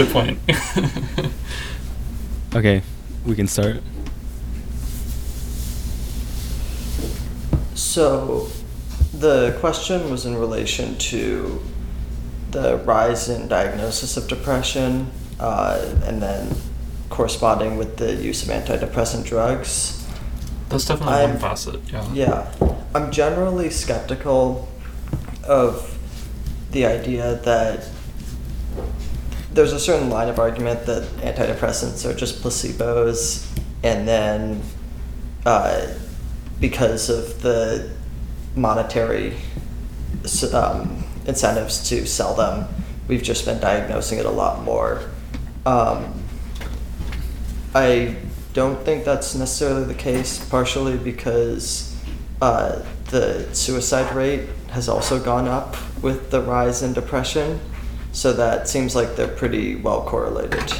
Good point. Okay, we can start. So, the question was in relation to the rise in diagnosis of depression uh, and then corresponding with the use of antidepressant drugs. That's definitely I'm- one facet. Yeah. Yeah, I'm generally skeptical of the idea that there's a certain line of argument that antidepressants are just placebos, and then uh, because of the monetary um, incentives to sell them, we've just been diagnosing it a lot more. Um, I don't think that's necessarily the case, partially because uh, the suicide rate has also gone up with the rise in depression. So that seems like they're pretty well correlated.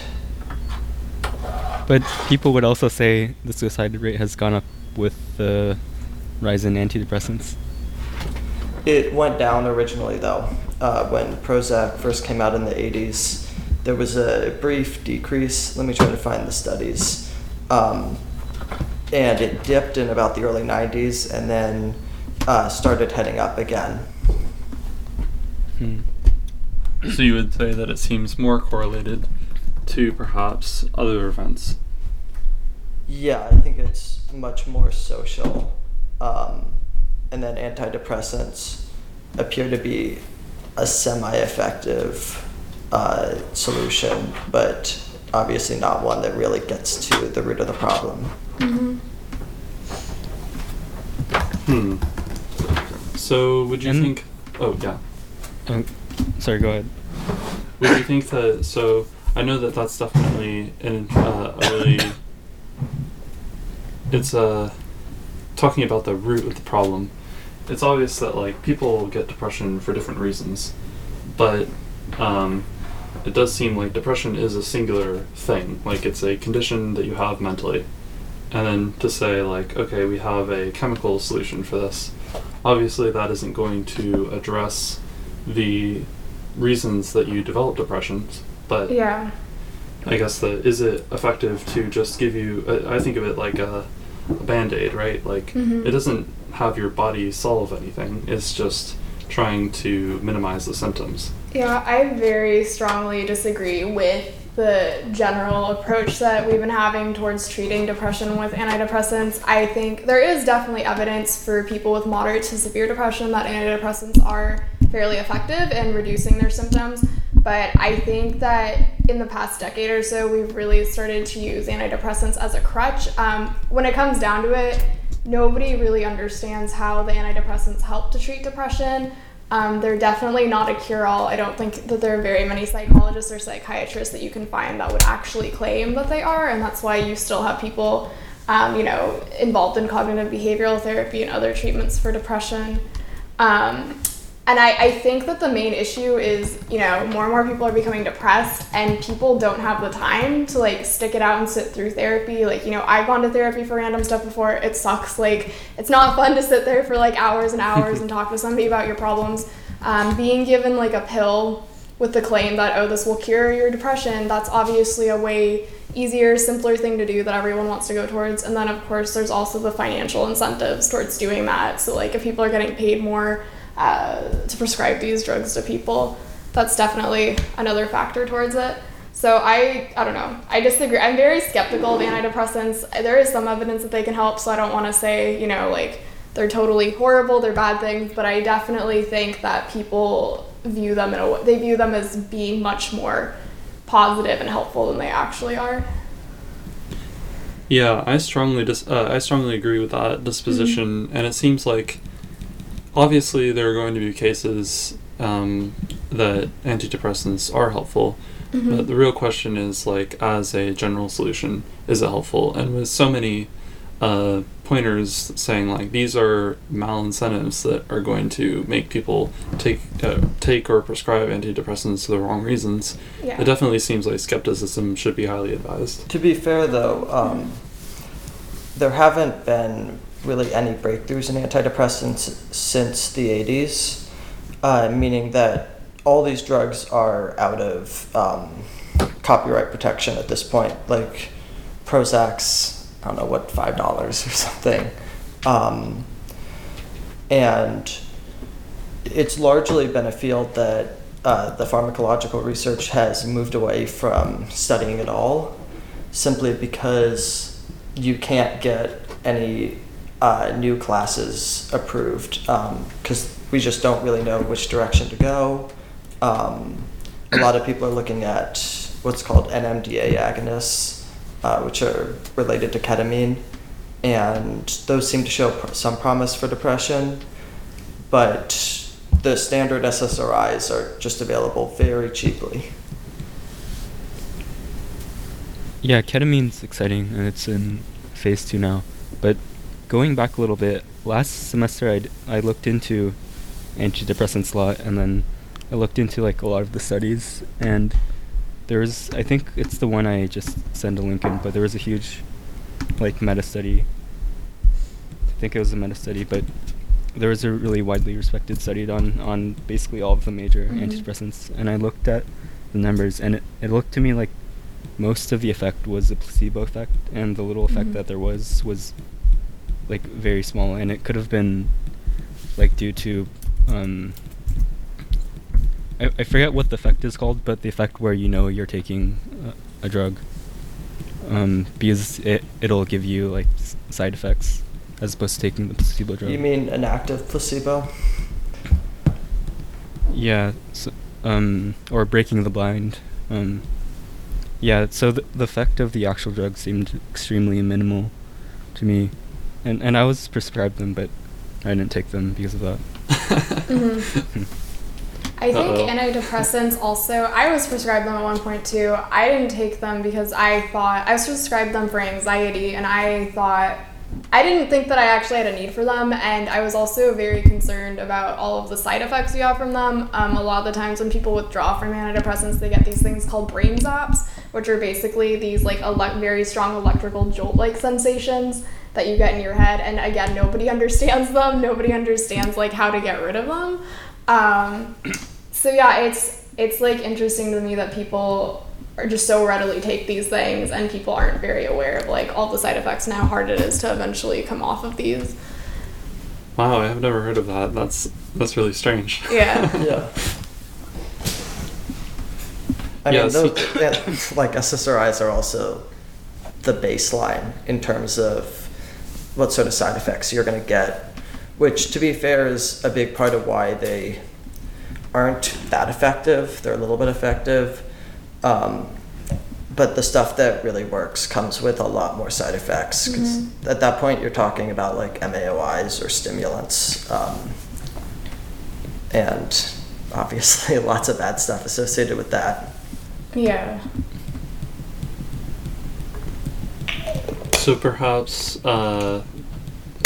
But people would also say the suicide rate has gone up with the rise in antidepressants. It went down originally, though. Uh, when Prozac first came out in the 80s, there was a brief decrease. Let me try to find the studies. Um, and it dipped in about the early 90s and then uh, started heading up again. Hmm. So you would say that it seems more correlated to perhaps other events. Yeah, I think it's much more social. Um, and then antidepressants appear to be a semi effective uh, solution, but obviously not one that really gets to the root of the problem. hmm Hmm. So would you And- think? Oh yeah. Oh, sorry, go ahead. Would you think that? So I know that that's definitely an, uh, a really. It's uh, talking about the root of the problem. It's obvious that like people get depression for different reasons, but um, it does seem like depression is a singular thing. Like it's a condition that you have mentally, and then to say like, okay, we have a chemical solution for this. Obviously, that isn't going to address the reasons that you develop depression, but Yeah. I guess the is it effective to just give you? I I think of it like a, a band aid, right? Like Mhm. it doesn't have your body solve anything. It's just trying to minimize the symptoms. Yeah, I very strongly disagree with the general approach that we've been having towards treating depression with antidepressants. I think there is definitely evidence for people with moderate to severe depression that antidepressants are fairly effective in reducing their symptoms. But I think that in the past decade or so, we've really started to use antidepressants as a crutch. Um, when it comes down to it, nobody really understands how the antidepressants help to treat depression. Um, they're definitely not a cure all. I don't think that there are very many psychologists or psychiatrists that you can find that would actually claim that they are, and that's why you still have people, um, you know, involved in cognitive behavioral therapy and other treatments for depression. Um, and I, I think that the main issue is, you know, more and more people are becoming depressed and people don't have the time to like stick it out and sit through therapy. Like, you know, I've gone to therapy for random stuff before. It sucks. Like, it's not fun to sit there for like hours and hours and talk to somebody about your problems. Um, being given like a pill with the claim that, oh, this will cure your depression, that's obviously a way easier, simpler thing to do that everyone wants to go towards. And then, of course, there's also the financial incentives towards doing that. So, like, if people are getting paid more, uh, to prescribe these drugs to people. That's definitely another factor towards it. So I, I don't know. I disagree. I'm very skeptical of antidepressants. There is some evidence that they can help, so I don't want to say, you know, like they're totally horrible, they're bad things, but I definitely think that people view them in a they view them as being much more positive and helpful than they actually are. Yeah, I strongly dis- uh, I strongly agree with that disposition, and it seems like obviously there are going to be cases um, that antidepressants are helpful, Mm-hmm. but the real question is like as a general solution, is it helpful? And with so many uh, pointers saying like these are malincentives that are going to make people take uh, take or prescribe antidepressants for the wrong reasons, Yeah. it definitely seems like skepticism should be highly advised. To be fair, though, um, there haven't been really any breakthroughs in antidepressants since the 80s, uh, meaning that all these drugs are out of um, copyright protection at this point. Like Prozac's, I don't know what five dollars or something, um, and it's largely been a field that uh, the pharmacological research has moved away from studying at all, simply because you can't get any uh, new classes approved because we just don't really know which direction to go. Um, a lot of people are looking at what's called NMDA agonists, uh, which are related to ketamine, and those seem to show pr- some promise for depression, but the standard SSRIs are just available very cheaply. Yeah, ketamine's exciting and it's in phase two now. But going back a little bit, last semester I, d- I looked into antidepressants a lot and then I looked into like a lot of the studies and there was I think it's the one I just sent a link in, but there was a huge like meta study. I think it was a meta study, but there was a really widely respected study done on basically all of the major Mhm. antidepressants and I looked at the numbers and it, it looked to me like most of the effect was a placebo effect and the little effect Mhm. that there was was like very small and it could have been like due to um I, I forget what the effect is called but the effect where you know you're taking a, a drug um because it it'll give you like s- side effects as opposed to taking the placebo drug You mean an active placebo? yeah so, um or breaking the blind um yeah so the, the effect of the actual drug seemed extremely minimal to me and and i was prescribed them but i didn't take them because of that Mhm. I think Uh-oh. antidepressants also, I was prescribed them at one point too. I didn't take them because I thought, I was prescribed them for anxiety, and I thought, I didn't think that I actually had a need for them, and I was also very concerned about all of the side effects you have from them. Um, a lot of the times when people withdraw from antidepressants, they get these things called brain zaps, which are basically these like ele- very strong electrical jolt like sensations that you get in your head. And again, nobody understands them, nobody understands like how to get rid of them. Um, so yeah, it's it's like interesting to me that people are just so readily take these things and people aren't very aware of like all the side effects and how hard it is to eventually come off of these. Wow, I've never heard of that. That's that's really strange. Yeah. Yeah. I Yeah, mean, those, yeah, like SSRIs are also the baseline in terms of what sort of side effects you're going to get, which, to be fair, is a big part of why they aren't that effective. They're a little bit effective. Um, but the stuff that really works comes with a lot more side effects because Mhm. at that point you're talking about like MAOIs or stimulants. Um, and obviously lots of bad stuff associated with that. Yeah. So perhaps, uh,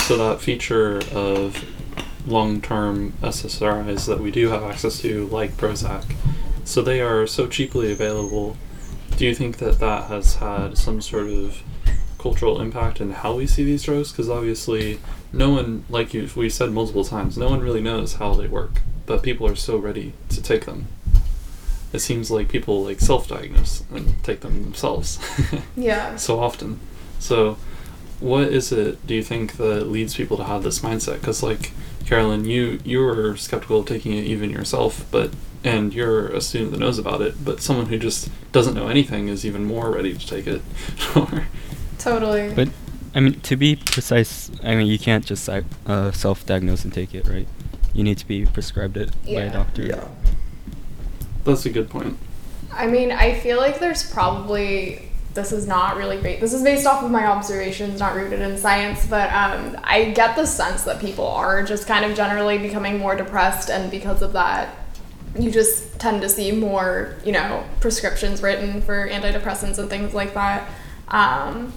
so that feature of long-term SSRIs that we do have access to, like Prozac, so they are so cheaply available. Do you think that that has had some sort of cultural impact in how we see these drugs? Because obviously, no one, like you, we said multiple times, no one really knows how they work, but people are so ready to take them. It seems like people like self-diagnose and take them themselves. Yeah. so often. So, what is it do you think that leads people to have this mindset? Because, like Carolyn, you you were skeptical of taking it even yourself, but and you're a student that knows about it, but someone who just doesn't know anything is even more ready to take it. Totally. but i mean to be precise i mean you can't just uh, self-diagnose and take it right you need to be prescribed it by a doctor Yeah. That's a good point. I mean, I feel like there's probably this is not really great. This is based off of my observations, not rooted in science, but um, I get the sense that people are just kind of generally becoming more depressed, and because of that, you just tend to see more, you know, prescriptions written for antidepressants and things like that. Um,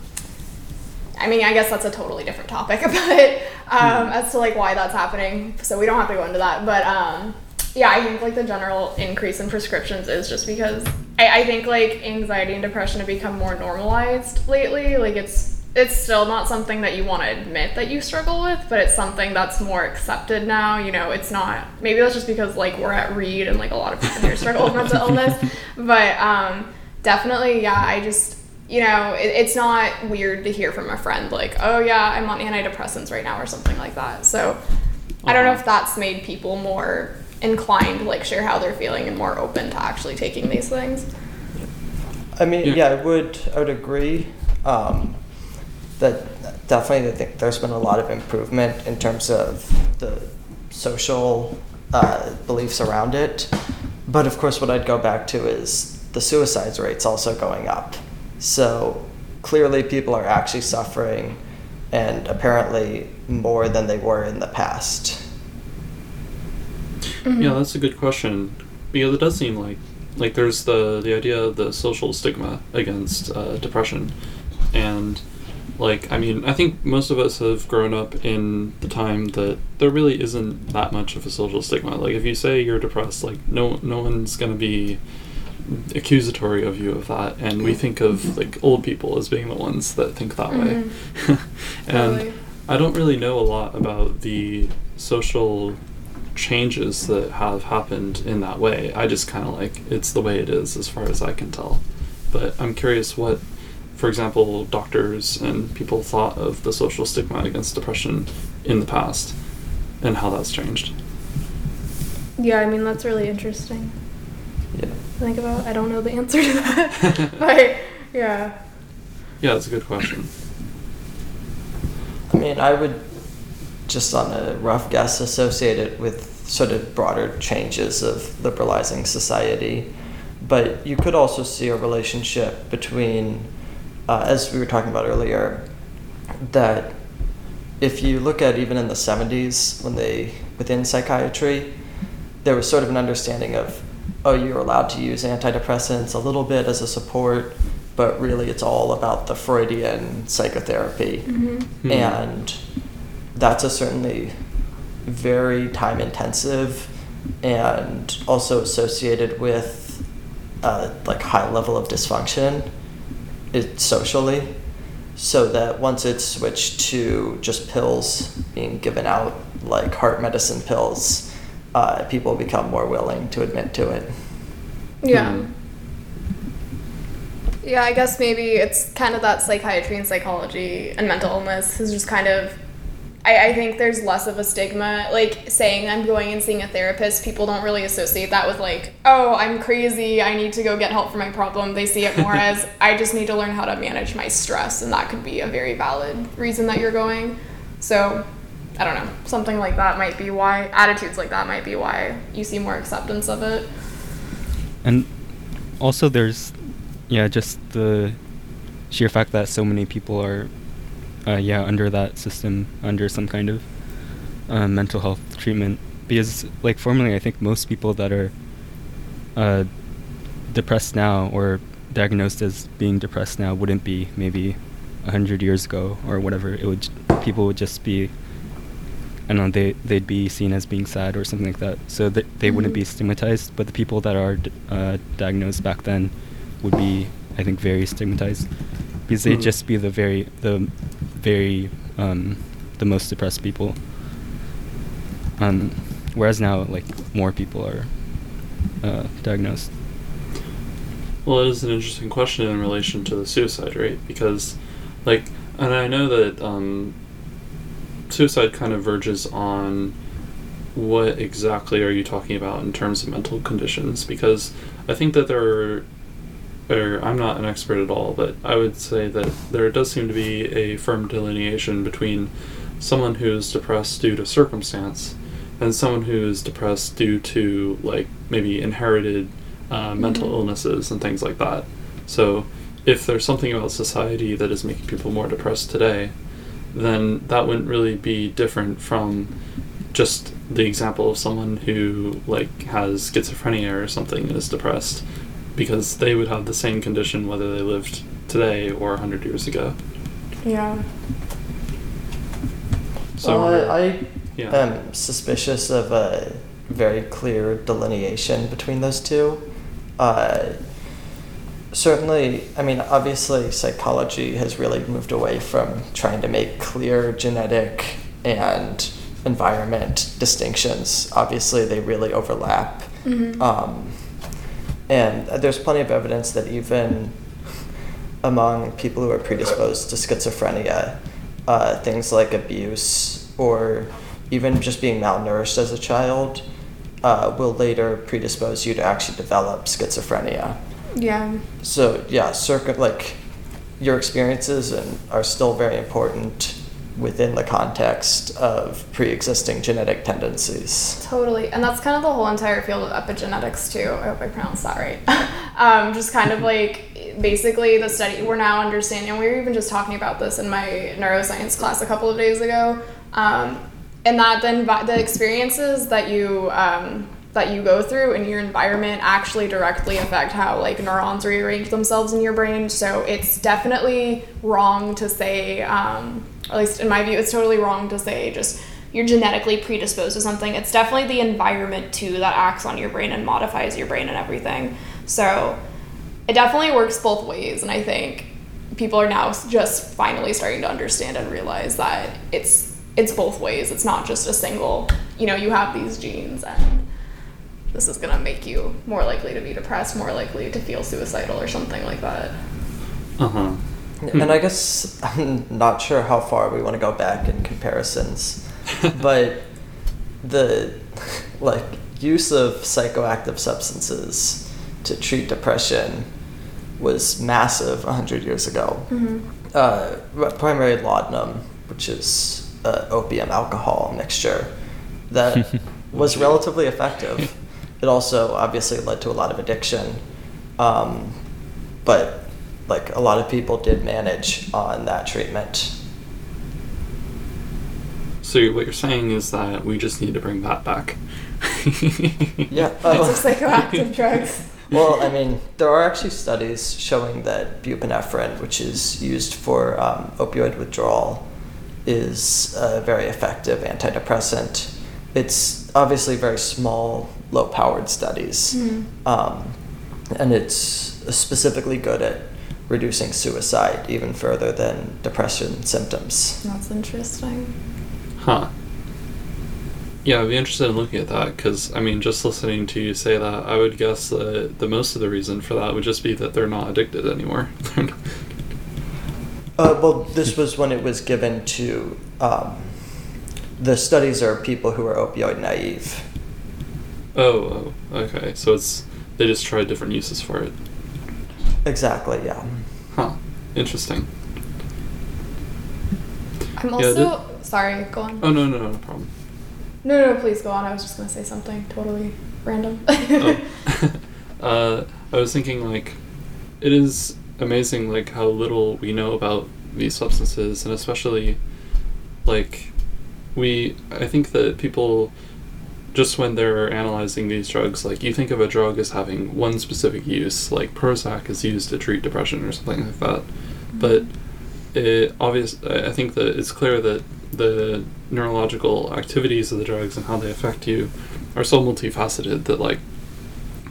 I mean, I guess that's a totally different topic, but um, as to like why that's happening, so we don't have to go into that. But um, yeah, I think like the general increase in prescriptions is just because I, I think like anxiety and depression have become more normalized lately. Like it's it's still not something that you want to admit that you struggle with, but it's something that's more accepted now. You know, it's not maybe that's just because like we're at Reed and like a lot of people here struggle with mental illness, but um, definitely, yeah. I just, you know, it, it's not weird to hear from a friend like, oh yeah, I'm on antidepressants right now or something like that. So I don't know Uh-huh. if that's made people more inclined to like share how they're feeling and more open to actually taking these things. I mean, Yeah. yeah, I would I would agree um, that definitely I think there's been a lot of improvement in terms of the social uh, beliefs around it. But of course, what I'd go back to is the suicides rates also going up. So clearly, people are actually suffering, and apparently more than they were in the past. Yeah, that's a good question because it does seem like like there's the the idea of the social stigma against uh, depression, and like I mean I think most of us have grown up in the time that there really isn't that much of a social stigma. Like if you say you're depressed, like no no one's gonna be accusatory of you of that, and we think of like old people as being the ones that think that way, and. Totally. I don't really know a lot about the social changes that have happened in that way. I just kind of like it's the way it is as far as I can tell. But I'm curious what, for example, doctors and people thought of the social stigma against depression in the past and how that's changed. Yeah, I mean that's really interesting. Yeah. Think about. I don't know the answer to that, but yeah. Yeah, that's a good question. I mean, I would just on a rough guess associated with sort of broader changes of liberalizing society. But you could also see a relationship between, uh, as we were talking about earlier, that if you look at even in the 70s when they, within psychiatry, there was sort of an understanding of, oh, you're allowed to use antidepressants a little bit as a support, but really it's all about the Freudian psychotherapy. hmm Hmm. And that's a certainly very time intensive and also associated with uh, like high level of dysfunction it, socially so that once it's switched to just pills being given out like heart medicine pills uh, people become more willing to admit to it Yeah. Hmm. Yeah, I guess maybe it's kind of that psychiatry and psychology and mental illness is just kind of. I, I think there's less of a stigma. Like saying I'm going and seeing a therapist, people don't really associate that with, like, oh, I'm crazy, I need to go get help for my problem. They see it more as I just need to learn how to manage my stress, and that could be a very valid reason that you're going. So, I don't know. Something like that might be why, attitudes like that might be why you see more acceptance of it. And also, there's, yeah, just the sheer fact that so many people are, uh, yeah, under that system, under some kind of uh, mental health treatment. Because, like, formerly, I think most people that are uh, depressed now or diagnosed as being depressed now wouldn't be maybe a hundred years ago or whatever. It would j- people would just be I don't know, they they'd be seen as being sad or something like that. So that they wouldn't be Mhm. stigmatized, but the people that are d- uh, diagnosed back then would be, I think, very stigmatized because they'd Hmm. just be the very the very um, the most depressed people. Um, whereas now, like more people are uh, diagnosed. Well, it is an interesting question in relation to the suicide rate because, like, and I know that um, suicide kind of verges on what exactly are you talking about in terms of mental conditions because I think that there are, or I'm not an expert at all, but I would say that there does seem to be a firm delineation between someone who is depressed due to circumstance and someone who is depressed due to like maybe inherited uh, mental Mhm. illnesses and things like that. So if there's something about society that is making people more depressed today, then that wouldn't really be different from just the example of someone who like has schizophrenia or something and is depressed because they would have the same condition whether they lived today or 100 years ago. Yeah. So well, I, I yeah. am suspicious of a very clear delineation between those two. Uh, certainly, I mean, obviously, psychology has really moved away from trying to make clear genetic and environment distinctions. Obviously, they really overlap. Mhm. Um, And there's plenty of evidence that even among people who are predisposed to schizophrenia, uh, things like abuse or even just being malnourished as a child uh, will later predispose you to actually develop schizophrenia. Yeah. So yeah, circuit like your experiences and are still very important within the context of pre-existing genetic tendencies. Totally. And that's kind of the whole entire field of epigenetics, too. I hope I pronounced that right. um, just kind of like basically the study we're now understanding, and we were even just talking about this in my neuroscience class a couple of days ago. Um, and that then the experiences that you um, that you go through in your environment actually directly affect how like neurons rearrange themselves in your brain. So it's definitely wrong to say, um, at least in my view, it's totally wrong to say just you're genetically predisposed to something. It's definitely the environment too that acts on your brain and modifies your brain and everything. So it definitely works both ways, and I think people are now just finally starting to understand and realize that it's it's both ways. It's not just a single, you know, you have these genes and this is going to make you more likely to be depressed, more likely to feel suicidal or something like that. Uh huh. And I guess I'm not sure how far we want to go back in comparisons, but the like use of psychoactive substances to treat depression was massive 100 years ago. Mm-hmm. Uh, primary laudanum, which is uh, opium alcohol mixture, that was relatively effective it also obviously led to a lot of addiction. Um, but like a lot of people did manage on that treatment. So what you're saying is that we just need to bring that back. yeah. Uh, psychoactive drugs. Well, I mean, there are actually studies showing that buprenorphine, which is used for um, opioid withdrawal, is a very effective antidepressant. It's obviously very small low powered studies. Mm. Um, and it's specifically good at reducing suicide even further than depression symptoms. That's interesting. Huh. Yeah, I'd be interested in looking at that because, I mean, just listening to you say that, I would guess that the most of the reason for that would just be that they're not addicted anymore. uh, well, this was when it was given to. Um, the studies are people who are opioid naive. Oh, oh, okay. So it's they just tried different uses for it. Exactly. Yeah. Huh. Interesting. I'm also yeah, sorry. Go on. Oh no no no no problem. No no please go on. I was just gonna say something totally random. oh. uh, I was thinking like, it is amazing like how little we know about these substances and especially, like, we I think that people just when they're analyzing these drugs, like you think of a drug as having one specific use, like Prozac is used to treat depression or something like that. But it obvious, I think that it's clear that the neurological activities of the drugs and how they affect you are so multifaceted that like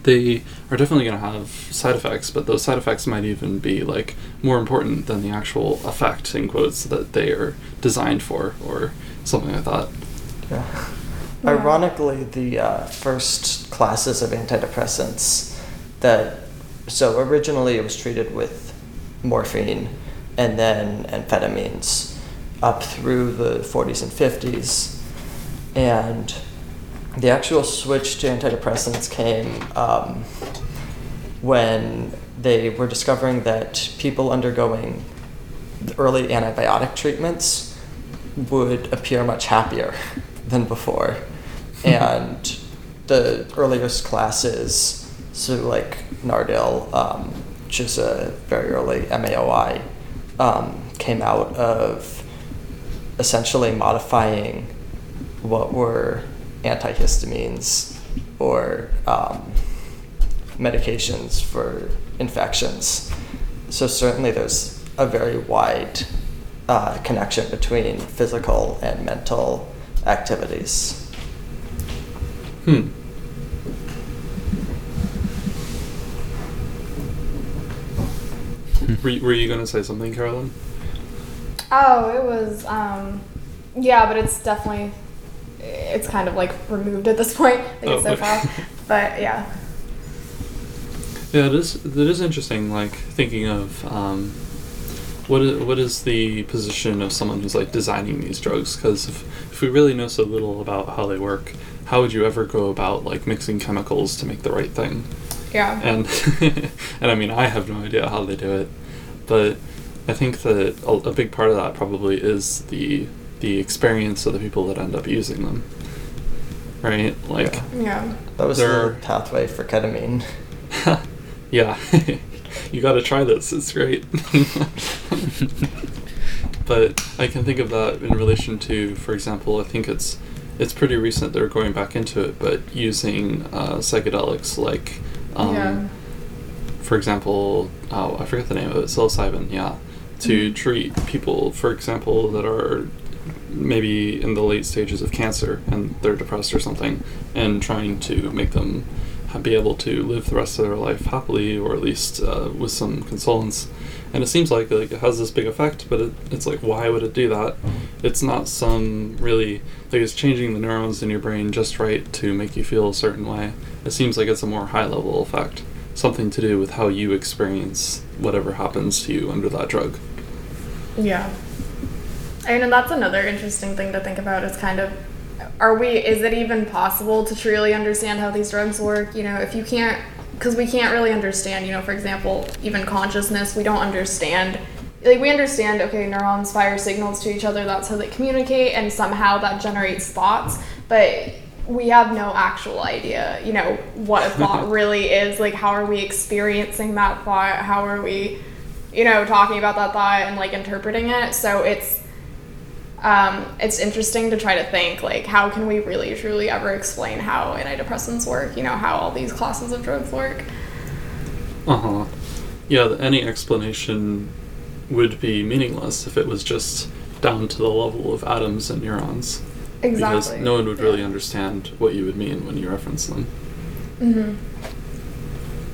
they are definitely going to have side effects, but those side effects might even be like more important than the actual effect in quotes that they are designed for or something like that. Yeah. Yeah. Ironically, the uh, first classes of antidepressants that so originally it was treated with morphine and then amphetamines up through the 40s and 50s, and the actual switch to antidepressants came um, when they were discovering that people undergoing early antibiotic treatments would appear much happier than before. and the earliest classes, so like Nardil, um, which is a very early MAOI, um, came out of essentially modifying what were antihistamines or um, medications for infections. So certainly there's a very wide uh, connection between physical and mental activities. Hmm. were, were you going to say something, Carolyn? Oh, it was, um, yeah, but it's definitely, it's kind of like removed at this point. I think oh, it's so far. But yeah. Yeah, it is. It is interesting. Like thinking of um, what is, what is the position of someone who's like designing these drugs? Because if, if we really know so little about how they work, how would you ever go about like mixing chemicals to make the right thing? Yeah. And and I mean, I have no idea how they do it, but I think that a, a big part of that probably is the the experience of the people that end up using them. Right? Like. Yeah. yeah. That was There- the pathway for ketamine. yeah, you got to try this. It's great. but I can think of that in relation to, for example, I think it's it's pretty recent they're going back into it, but using uh, psychedelics like, um, Yeah. for example, oh I forget the name of it, psilocybin, yeah, to Mhm. treat people, for example, that are maybe in the late stages of cancer and they're depressed or something, and trying to make them ha- be able to live the rest of their life happily or at least uh, with some consolence. And it seems like, like it has this big effect, but it, it's like, why would it do that? It's not some really, like it's changing the neurons in your brain just right to make you feel a certain way. It seems like it's a more high level effect, something to do with how you experience whatever happens to you under that drug. Yeah. I mean, that's another interesting thing to think about is kind of are we is it even possible to truly understand how these drugs work? You know, if you can't because we can't really understand, you know, for example, even consciousness, we don't understand like we understand okay, neurons fire signals to each other, that's how they communicate and somehow that generates thoughts, but we have no actual idea, you know, what a thought really is. Like how are we experiencing that thought? How are we you know, talking about that thought and like interpreting it. So it's um, it's interesting to try to think like how can we really truly ever explain how antidepressants work? You know, how all these classes of drugs work. Uh huh. Yeah, any explanation would be meaningless if it was just down to the level of atoms and neurons. exactly Because no one would really understand what you would mean when you reference them. Mm-hmm.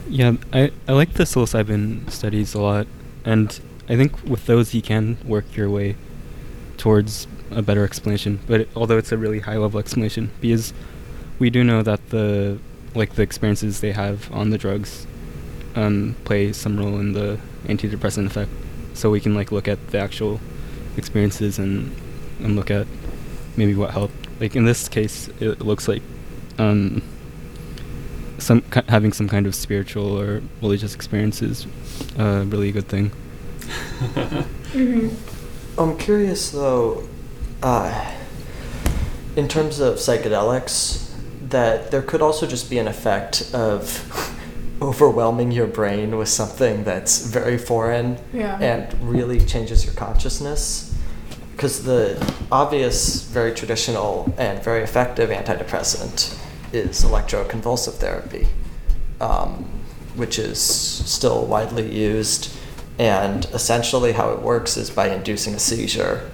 Yeah, I, I like the psilocybin studies a lot, and I think with those you can work your way towards a better explanation. But it, although it's a really high level explanation, because we do know that the like the experiences they have on the drugs um, play some role in the antidepressant effect. So we can like look at the actual experiences and and look at maybe what helped. Like in this case, it looks like um, some ki- having some kind of spiritual or religious experience is a really good thing. Mm-hmm. I'm curious though, uh, in terms of psychedelics, that there could also just be an effect of overwhelming your brain with something that's very foreign Yeah. and really changes your consciousness. Because the obvious, very traditional, and very effective antidepressant is electroconvulsive therapy, um, which is still widely used. And essentially, how it works is by inducing a seizure,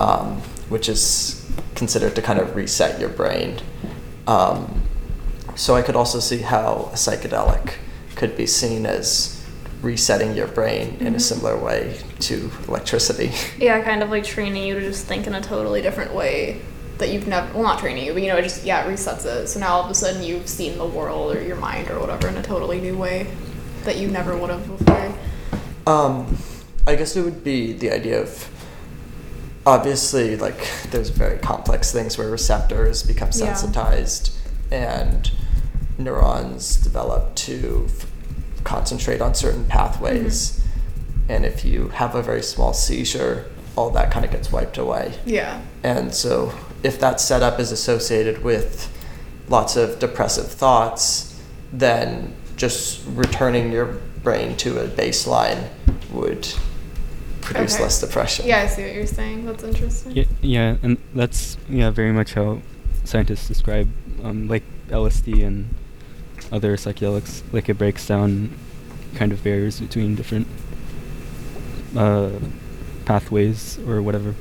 um, which is considered to kind of reset your brain. Um, so I could also see how a psychedelic could be seen as resetting your brain in a Mhm. similar way to electricity. Yeah, kind of like training you to just think in a totally different way that you've never well not training you, but you know, it just yeah, it resets it. So now all of a sudden you've seen the world or your mind or whatever in a totally new way that you never would have before. Um, I guess it would be the idea of obviously like there's very complex things where receptors become Yeah. sensitized and neurons develop to f- concentrate on certain pathways. And if you have a very small seizure, all that kind of gets wiped away. Yeah. And so, if that setup is associated with lots of depressive thoughts, then just returning your brain to a baseline would produce Okay. less depression. Yeah, I see what you're saying. That's interesting. Yeah, yeah, and that's yeah very much how scientists describe um, like LSD and other psychedelics. Like it breaks down kind of barriers between different uh, pathways or whatever,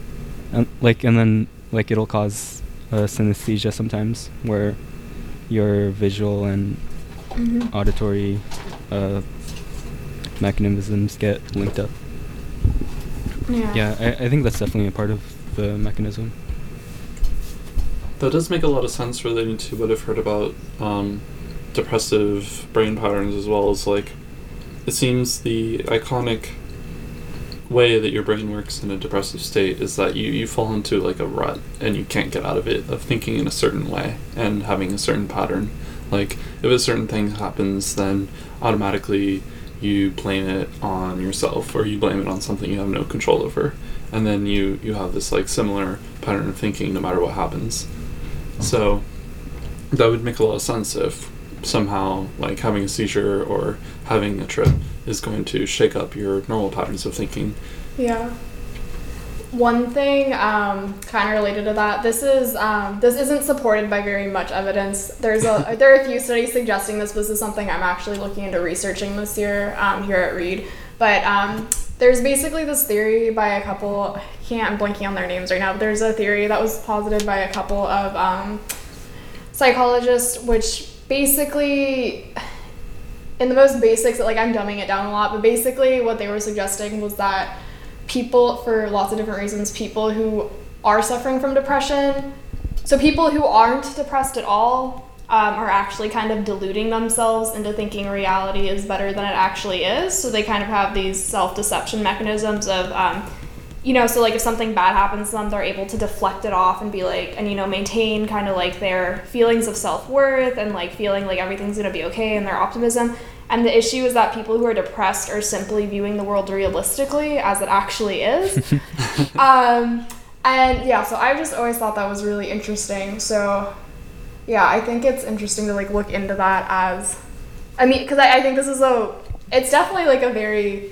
and like and then like it'll cause uh, synesthesia sometimes where your visual and Mhm. auditory uh, mechanisms get linked up. Yeah. Yeah, I, I think that's definitely a part of the mechanism. That does make a lot of sense relating to what I've heard about um, depressive brain patterns as well as like it seems the iconic way that your brain works in a depressive state is that you, you fall into like a rut and you can't get out of it of thinking in a certain way and having a certain pattern like if a certain thing happens then automatically you blame it on yourself or you blame it on something you have no control over. And then you you have this like similar pattern of thinking no matter what happens. So that would make a lot of sense if somehow like having a seizure or having a trip is going to shake up your normal patterns of thinking. Yeah. One thing, um, kind of related to that, this is um, this isn't supported by very much evidence. There's a there are a few studies suggesting this. This is something I'm actually looking into researching this year um, here at Reed. But um, there's basically this theory by a couple. I can't I'm blanking on their names right now. But there's a theory that was posited by a couple of um, psychologists, which basically in the most basics, like I'm dumbing it down a lot, but basically what they were suggesting was that people, for lots of different reasons, people who are suffering from depression, so people who aren't depressed at all, um, are actually kind of deluding themselves into thinking reality is better than it actually is. So they kind of have these self deception mechanisms of, um, you know, so like if something bad happens to them, they're able to deflect it off and be like, and you know, maintain kind of like their feelings of self worth and like feeling like everything's gonna be okay and their optimism. And the issue is that people who are depressed are simply viewing the world realistically as it actually is. um, and yeah, so I just always thought that was really interesting. So yeah, I think it's interesting to like look into that as, I mean, because I, I think this is a, it's definitely like a very,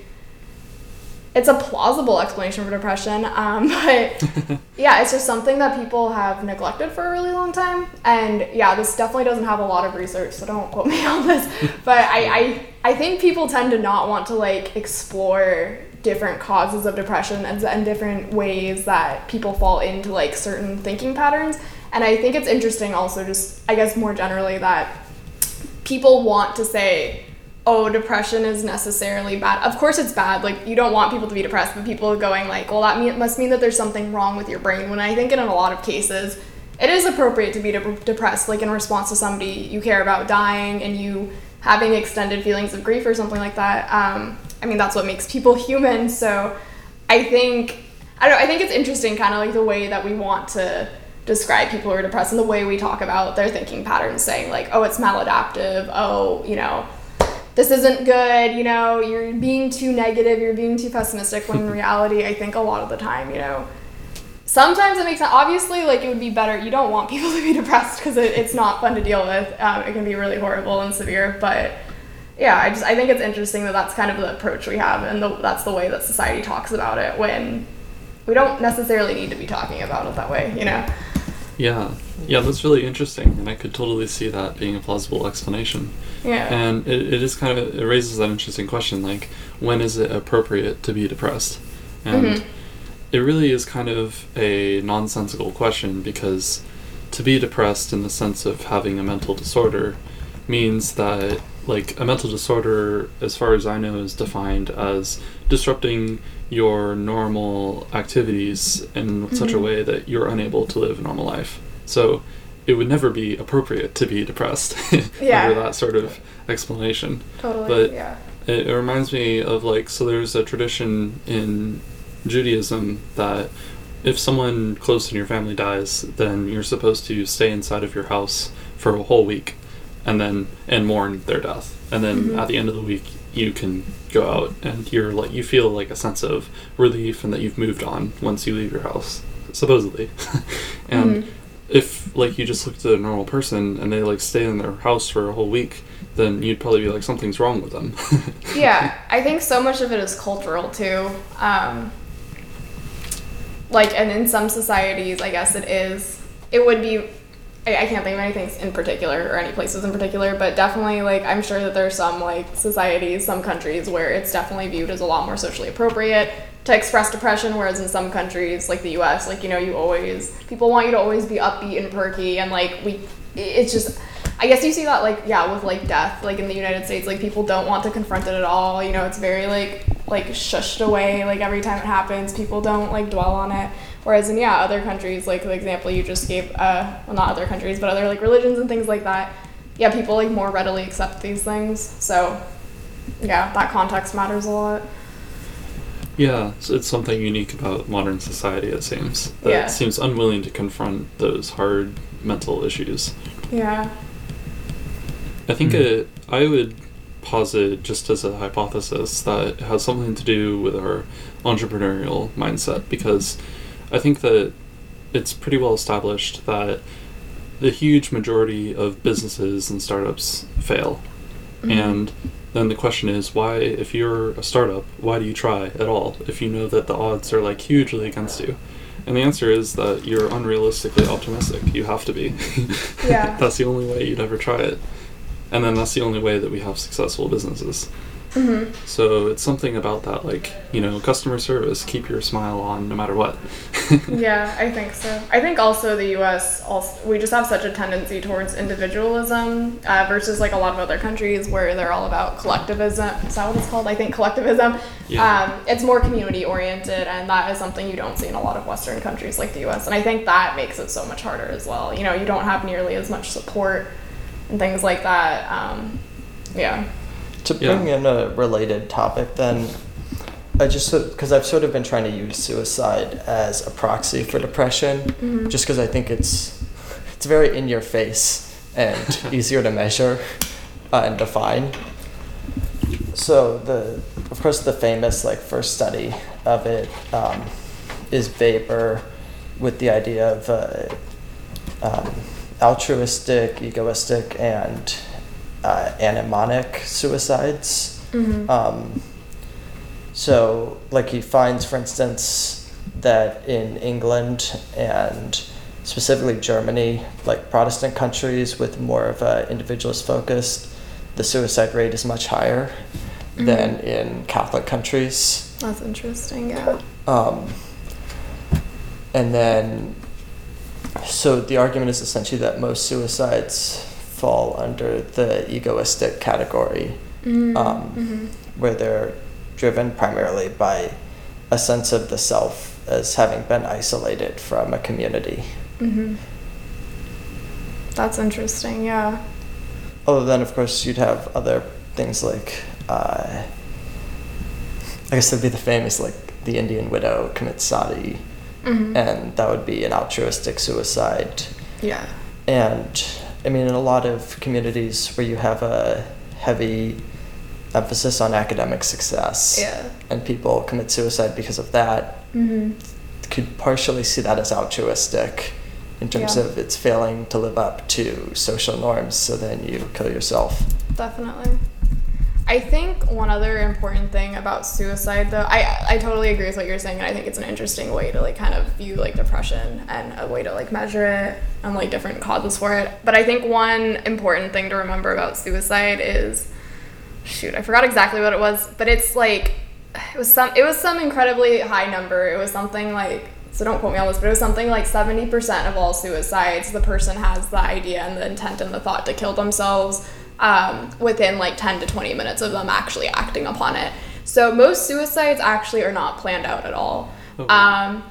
it's a plausible explanation for depression. Um, but yeah, it's just something that people have neglected for a really long time. And yeah, this definitely doesn't have a lot of research, so don't quote me on this. But I, I, I think people tend to not want to like explore different causes of depression and, and different ways that people fall into like certain thinking patterns. And I think it's interesting also just I guess more generally that people want to say oh depression is necessarily bad. Of course it's bad like you don't want people to be depressed but people are going like well that mean, must mean that there's something wrong with your brain when i think in a lot of cases it is appropriate to be de- depressed like in response to somebody you care about dying and you having extended feelings of grief or something like that um, i mean that's what makes people human so i think i don't know i think it's interesting kind of like the way that we want to describe people who are depressed and the way we talk about their thinking patterns saying like oh it's maladaptive oh you know this isn't good, you know, you're being too negative, you're being too pessimistic, when in reality, I think a lot of the time, you know, sometimes it makes sense. Obviously, like, it would be better. You don't want people to be depressed because it, it's not fun to deal with. Um, it can be really horrible and severe, but yeah, I just, I think it's interesting that that's kind of the approach we have, and the, that's the way that society talks about it when we don't necessarily need to be talking about it that way, you know? Yeah, yeah, that's really interesting, and I could totally see that being a plausible explanation. Yeah. And it, it is kind of it raises that interesting question, like when is it appropriate to be depressed? And Mhm. it really is kind of a nonsensical question because to be depressed in the sense of having a mental disorder means that like a mental disorder as far as I know is defined as disrupting your normal activities in such a Mhm. way that you're unable to live a normal life. So it would never be appropriate to be depressed Yeah. under that sort of explanation. Totally. But yeah. It, it reminds me of like so there's a tradition in Judaism that if someone close in your family dies, then you're supposed to stay inside of your house for a whole week, and then and mourn their death, and then Mhm. at the end of the week you can go out and you're like you feel like a sense of relief and that you've moved on once you leave your house, supposedly, and Mhm. if like you just looked at a normal person and they like stay in their house for a whole week, then you'd probably be like something's wrong with them. yeah, I think so much of it is cultural too. Um, like, and in some societies, I guess it is. It would be. I, I can't think of anything in particular or any places in particular, but definitely, like, I'm sure that there's some like societies, some countries where it's definitely viewed as a lot more socially appropriate to express depression, whereas in some countries, like the U.S., like you know, you always people want you to always be upbeat and perky, and like we, it's just. I guess you see that like yeah with like death like in the United States like people don't want to confront it at all you know it's very like like shushed away like every time it happens people don't like dwell on it whereas in yeah other countries like the example you just gave uh well not other countries but other like religions and things like that yeah, people like more readily accept these things. So yeah, that context matters a lot. Yeah, it's, it's something unique about modern society. It seems that Yeah. it seems unwilling to confront those hard mental issues. Yeah. I think Hmm. it. I would posit just as a hypothesis that it has something to do with our entrepreneurial mindset because I think that it's pretty well established that the huge majority of businesses and startups fail. Mhm. And then the question is why if you're a startup, why do you try at all if you know that the odds are like hugely against you? And the answer is that you're unrealistically optimistic. You have to be. Yeah. that's the only way you'd ever try it. And then that's the only way that we have successful businesses. Hmm So it's something about that, like, you know, customer service, keep your smile on no matter what. Yeah, I think so. I think also the U.S. also we just have such a tendency towards individualism uh, versus like a lot of other countries where they're all about collectivism. Is that what it's called? I think collectivism. Yeah. Um, it's more community oriented, and that is something you don't see in a lot of Western countries like the U.S. And I think that makes it so much harder as well. You know, you don't have nearly as much support and things like that. Um, yeah. To Yeah. bring in a related topic, then, I just because I've sort of been trying to use suicide as a proxy for depression, Mhm. just because I think it's it's very in your face and easier to measure uh, and define. So the of course the famous like first study of it um, is Weber with the idea of uh, um, altruistic, egoistic, and uh, anomic suicides. Mhm. Um, so, like, he finds, for instance, that in England and specifically Germany, like Protestant countries with more of a individualist focus, the suicide rate is much higher than in Catholic countries. That's interesting. Yeah. Um, and then, so the argument is essentially that most suicides fall under the egoistic category, Mhm. Um, Mhm. where they're driven primarily by a sense of the self as having been isolated from a community. hmm That's interesting, yeah. Although then, of course, you'd have other things like, uh, I guess there'd be the famous, like, the Indian widow commits sati, hmm and that would be an altruistic suicide. yeah. And I mean, in a lot of communities where you have a heavy emphasis on academic success, Yeah. and people commit suicide because of that, hmm could partially see that as altruistic in terms Yeah. of it's failing to live up to social norms, so then you kill yourself. Definitely. I think one other important thing about suicide, though, I I totally agree with what you're saying, and I think it's an interesting way to like kind of view like depression and a way to like measure it and like different causes for it. But I think one important thing to remember about suicide is, shoot, I forgot exactly what it was, but it's like it was some it was some incredibly high number. It was something like so don't quote me on this, but it was something like 70% of all suicides, the person has the idea and the intent and the thought to kill themselves um, within like 10 to 20 minutes of them actually acting upon it. So most suicides actually are not planned out at all, Oh, wow. um,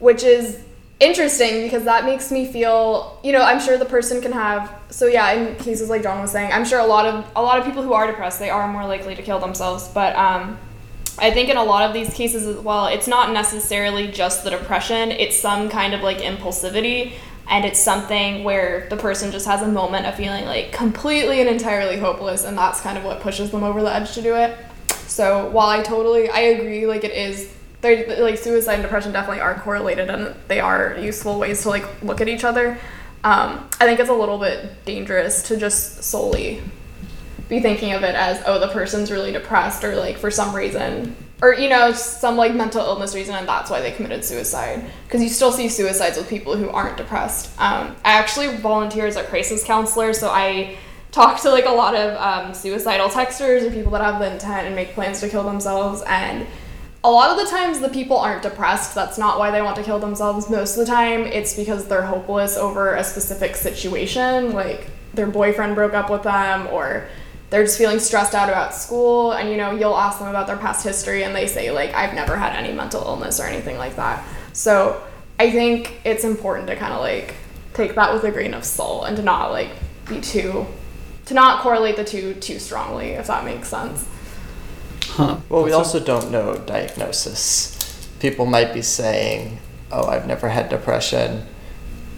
which is interesting because that makes me feel, you know, I'm sure the person can have. So yeah, in cases like John was saying, I'm sure a lot of a lot of people who are depressed, they are more likely to kill themselves, but. Um, I think in a lot of these cases as well, it's not necessarily just the depression, it's some kind of like impulsivity. And it's something where the person just has a moment of feeling like completely and entirely hopeless, and that's kind of what pushes them over the edge to do it. So while I totally, I agree, like it is, like suicide and depression definitely are correlated, and they are useful ways to like look at each other. Um, I think it's a little bit dangerous to just solely be thinking of it as oh the person's really depressed or like for some reason or you know some like mental illness reason and that's why they committed suicide. Because you still see suicides with people who aren't depressed. Um, i actually volunteer as a crisis counselor so i talk to like a lot of um, suicidal texters or people that have the intent and make plans to kill themselves and a lot of the times the people aren't depressed. That's not why they want to kill themselves. Most of the time it's because they're hopeless over a specific situation like their boyfriend broke up with them or they're just feeling stressed out about school and you know you'll ask them about their past history and they say like i've never had any mental illness or anything like that so i think it's important to kind of like take that with a grain of salt and to not like be too to not correlate the two too strongly, if that makes sense. Huh. Well, we That's a- also don't know diagnosis. People might be saying, "Oh, I've never had depression,"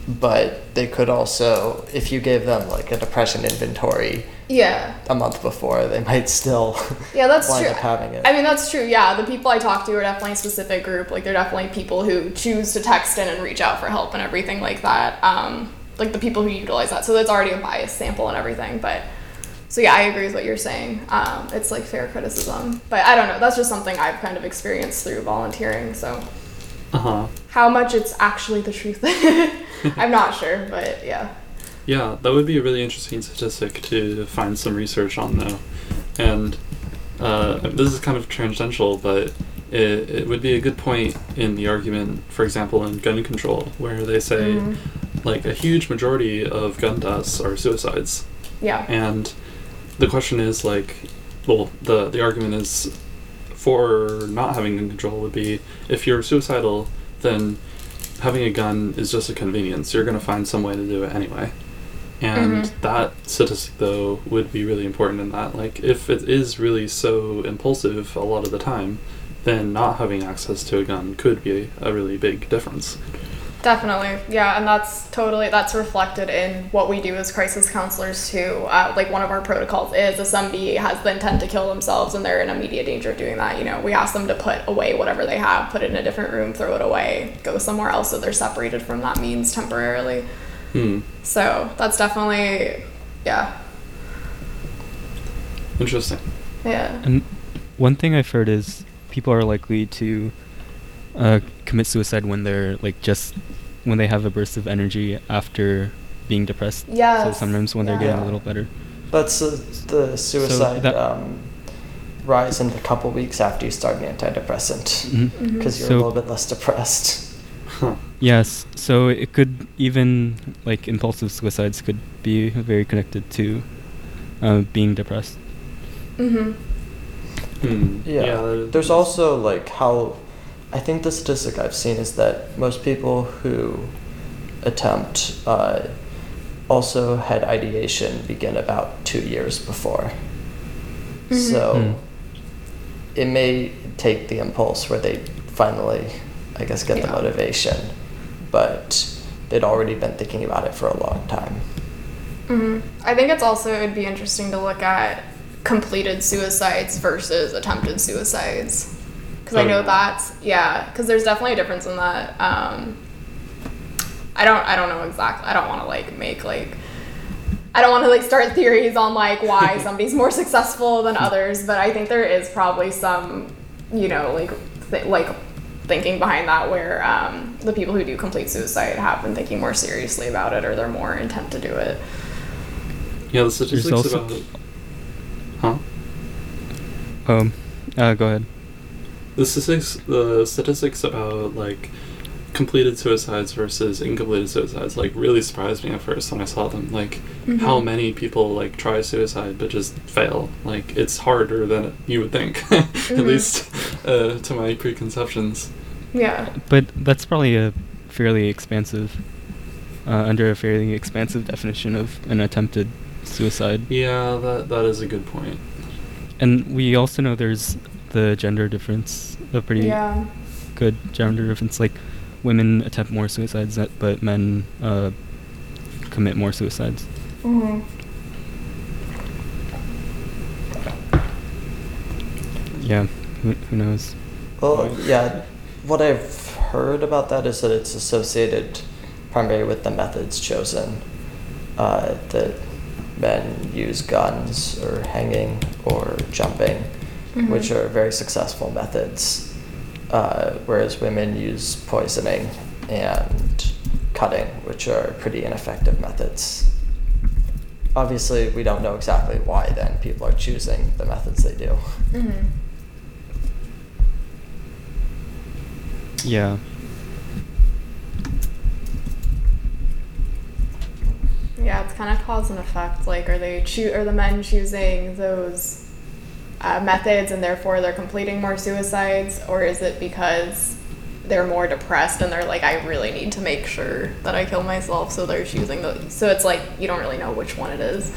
but they could also, if you gave them like a depression inventory Yeah. a month before, they might still Yeah, that's wind true. up having it. I mean, that's true. Yeah, the people I talk to are definitely a specific group. Like, they're definitely people who choose to text in and reach out for help and everything like that. Um, like the people who utilize that. So that's already a biased sample and everything. But so yeah, I agree with what you're saying. Um, it's like fair criticism, but I don't know. That's just something I've kind of experienced through volunteering. So Uh-huh. how much it's actually the truth, I'm not sure. But yeah. Yeah, that would be a really interesting statistic to find some research on, though. And uh, this is kind of tangential, but it, it would be a good point in the argument, for example, in gun control, where they say Mhm. like a huge majority of gun deaths are suicides. Yeah. And the question is like, well, the the argument is for not having gun control would be if you're suicidal, then having a gun is just a convenience. You're gonna find some way to do it anyway. And Mhm. that statistic though would be really important in that. Like if it is really so impulsive a lot of the time, then not having access to a gun could be a really big difference. Definitely, yeah, and that's totally that's reflected in what we do as crisis counselors too. Uh, like one of our protocols is if somebody has the intent to kill themselves and they're in immediate danger of doing that, you know, we ask them to put away whatever they have, put it in a different room, throw it away, go somewhere else so they're separated from that means temporarily. Hmm. So that's definitely, yeah, Interesting. yeah, And one thing I've heard is people are likely to uh, commit suicide when they're like just when they have a burst of energy after being depressed. Yeah. So sometimes when they're getting a little better. That's uh, the suicide that- um, rise in the couple weeks after you start an antidepressant Mhm. Mhm. because you're So- a little bit less depressed. Huh. Yes, so it could even like impulsive suicides could be very connected to uh, being depressed. mm-hmm. Hmm. Yeah. that- There's also like how I think the statistic I've seen is that most people who attempt uh, also had ideation begin about two years before. Mhm. So Hmm. it may take the impulse where they finally, I guess, get the Yeah. motivation, but they'd already been thinking about it for a long time. hmm I think it's also it'd be interesting to look at completed suicides versus attempted suicides because I Oh, know yeah. that's yeah because there's definitely a difference in that. Um, I don't I don't know exactly. I don't want to like make like I don't want to like start theories on like why somebody's more successful than others, but I think there is probably some you know like th- like thinking behind that where um, the people who do complete suicide have been thinking more seriously about it or they're more intent to do it. Yeah, the statistics also- about. Huh? Um, uh, go ahead. The statistics, the statistics about like completed suicides versus incompleted suicides, like really surprised me at first when I saw them. Like how Mhm. many people like try suicide but just fail. Like it's harder than you would think, at Mhm. least uh, to my preconceptions. Yeah. But that's probably a fairly expansive, uh, under a fairly expansive definition of an attempted suicide. Yeah, that that is a good point. And we also know there's the gender difference, a pretty Yeah. good gender difference. Like, women attempt more suicides, that- but men uh, commit more suicides. hmm Yeah, who, who knows? Well, yeah, what I've heard about that is that it's associated primarily with the methods chosen. Uh, that men use guns or hanging or jumping, Mhm. which are very successful methods, uh, whereas women use poisoning and cutting, which are pretty ineffective methods. Obviously, we don't know exactly why then people are choosing the methods they do. hmm Yeah. Yeah, it's kind of cause and effect. Like, are they choo- are the men choosing those uh, methods and therefore they're completing more suicides, or is it because they're more depressed and they're like, I really need to make sure that I kill myself, so they're choosing those. So it's like you don't really know which one it is.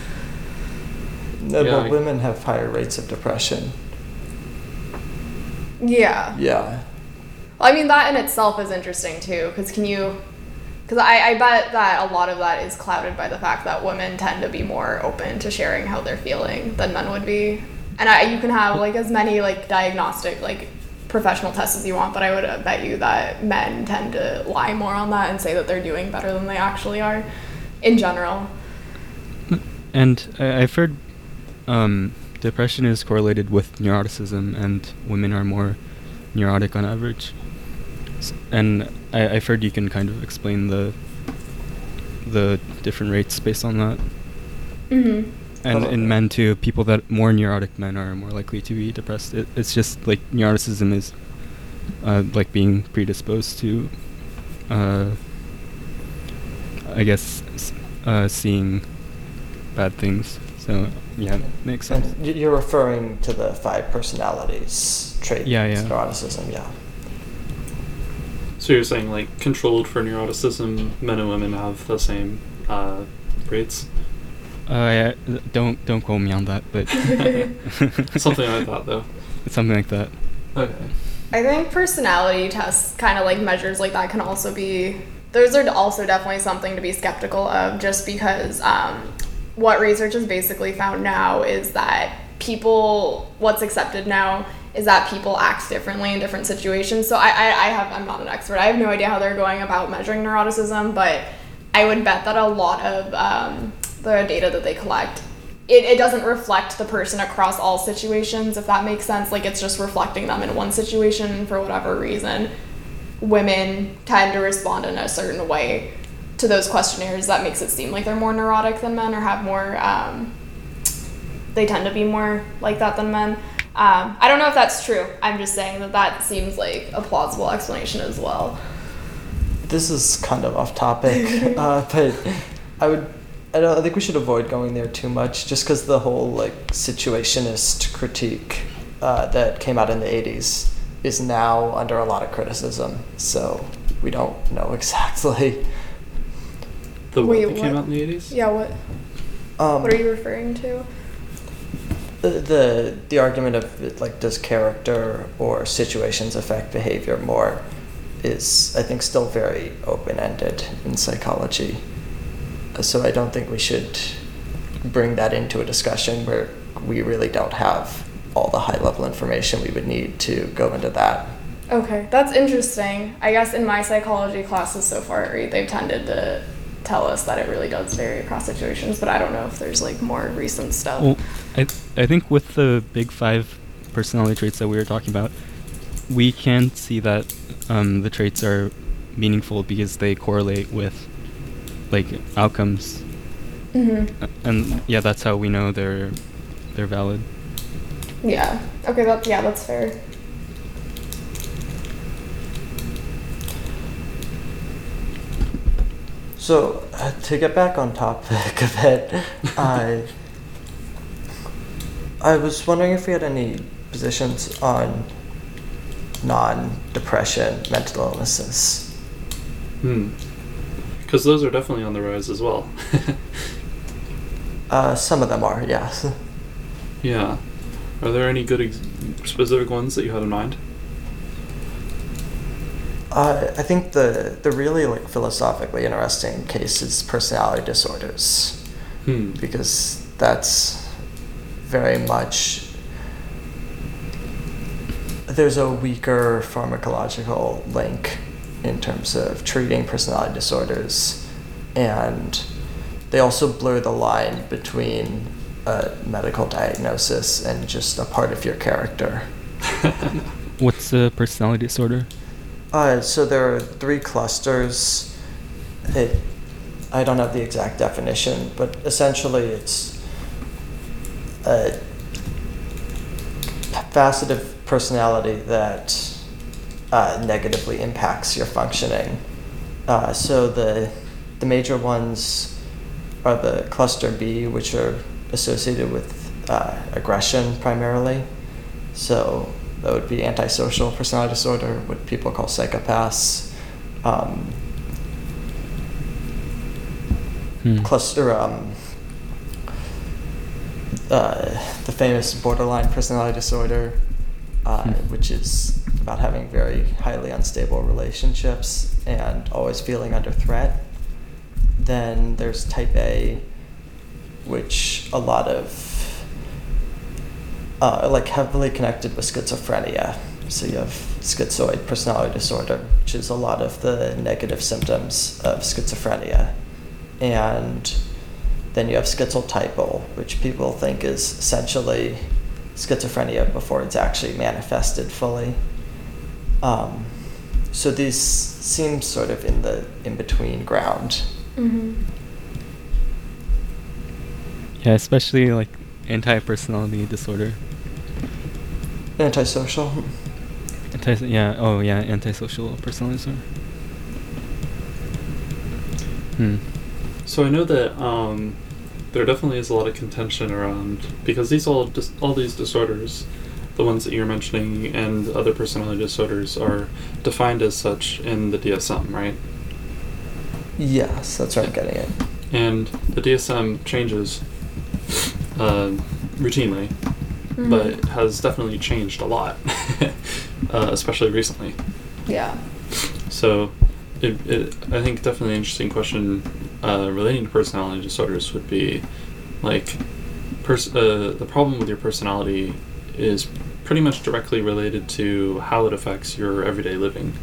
No, Yeah, but I- women have higher rates of depression. Yeah. Yeah. Well, I mean, that in itself is interesting too, because can you? Because I, I bet that a lot of that is clouded by the fact that women tend to be more open to sharing how they're feeling than men would be, and I, you can have like as many like diagnostic like professional tests as you want, but I would bet you that men tend to lie more on that and say that they're doing better than they actually are, in general. And I've heard um, depression is correlated with neuroticism, and women are more neurotic on average. S- And I, I've heard you can kind of explain the the different rates based on that. Mm-hmm. And in men too, people that more neurotic men are more likely to be depressed. It, it's just like neuroticism is uh, like being predisposed to, uh, I guess, uh, seeing bad things. So yeah, makes sense. And you're referring to the five personalities trait. Yeah, yeah. Neuroticism, yeah. So you're saying like controlled for neuroticism, men and women have the same uh, rates? Uh, yeah, don't don't quote me on that, but Something like that, though. something like that. Okay. I think personality tests, kind of like measures like that, can also be. Those are also definitely something to be skeptical of, just because um, what research has basically found now is that people, what's accepted now is that people act differently in different situations. So I, I, I have, I'm not an expert. I have no idea how they're going about measuring neuroticism, but I would bet that a lot of um, the data that they collect it, it doesn't reflect the person across all situations, if that makes sense. Like it's just reflecting them in one situation for whatever reason. Women tend to respond in a certain way to those questionnaires that makes it seem like they're more neurotic than men or have more, um, they tend to be more like that than men. Um, I don't know if that's true. I'm just saying that that seems like a plausible explanation as well. This is kind of off topic, uh, but I would. I don't. I think we should avoid going there too much, just because the whole like situationist critique uh, that came out in the '80s is now under a lot of criticism. So we don't know exactly. The Wait, what that came out in the 80s? Yeah, what, Um, what are you referring to? The, the argument of like does character or situations affect behavior more is I think still very open ended in psychology. So I don't think we should bring that into a discussion where we really don't have all the high level information we would need to go into that. Okay, that's interesting. I guess in my psychology classes so far, they've tended to tell us that it really does vary across situations, but I don't know if there's like more recent stuff. Well, I I think with the big five personality traits that we were talking about, we can see that um, the traits are meaningful because they correlate with like outcomes, hmm Uh, and yeah, that's how we know they're they're valid. Yeah. Okay. That yeah, that's fair. So uh, to get back on topic a bit, I I was wondering if we had any positions on non-depression mental illnesses. Hmm. Because those are definitely on the rise as well. Uh, some of them are, yes. yeah. Are there any good ex- specific ones that you had in mind? Uh, I think the the really like philosophically interesting case is personality disorders Hmm. because that's very much there's a weaker pharmacological link in terms of treating personality disorders and they also blur the line between a medical diagnosis and just a part of your character. What's a personality disorder? Uh, so there are three clusters. It, I don't have the exact definition, but essentially it's a facet of personality that uh, negatively impacts your functioning. Uh, so the the major ones are the cluster B, which are associated with uh, aggression primarily. So that would be antisocial personality disorder, what people call psychopaths. Um, Hmm. cluster um, uh, the famous borderline personality disorder, uh, Hmm. which is about having very highly unstable relationships and always feeling under threat. Then there's type A, which a lot of uh, like heavily connected with schizophrenia. So you have schizoid personality disorder, which is a lot of the negative symptoms of schizophrenia. And then you have schizotypal, which people think is essentially schizophrenia before it's actually manifested fully. Um, so these seem sort of in the in between ground. hmm Yeah, especially like anti-personality disorder. Antisocial. Anti- yeah. Oh, yeah. Antisocial personality disorder. Hmm. So I know that um, there definitely is a lot of contention around because these all dis- all these disorders, the ones that you're mentioning and other personality disorders are defined as such in the DSM, right? Yes, that's where I'm getting it. And the DSM changes uh, routinely, Mm-hmm. but has definitely changed a lot, uh, especially recently. yeah. So, it, it, I think definitely an interesting question uh, relating to personality disorders would be like, pers- uh, the problem with your personality is pretty much directly related to how it affects your everyday living.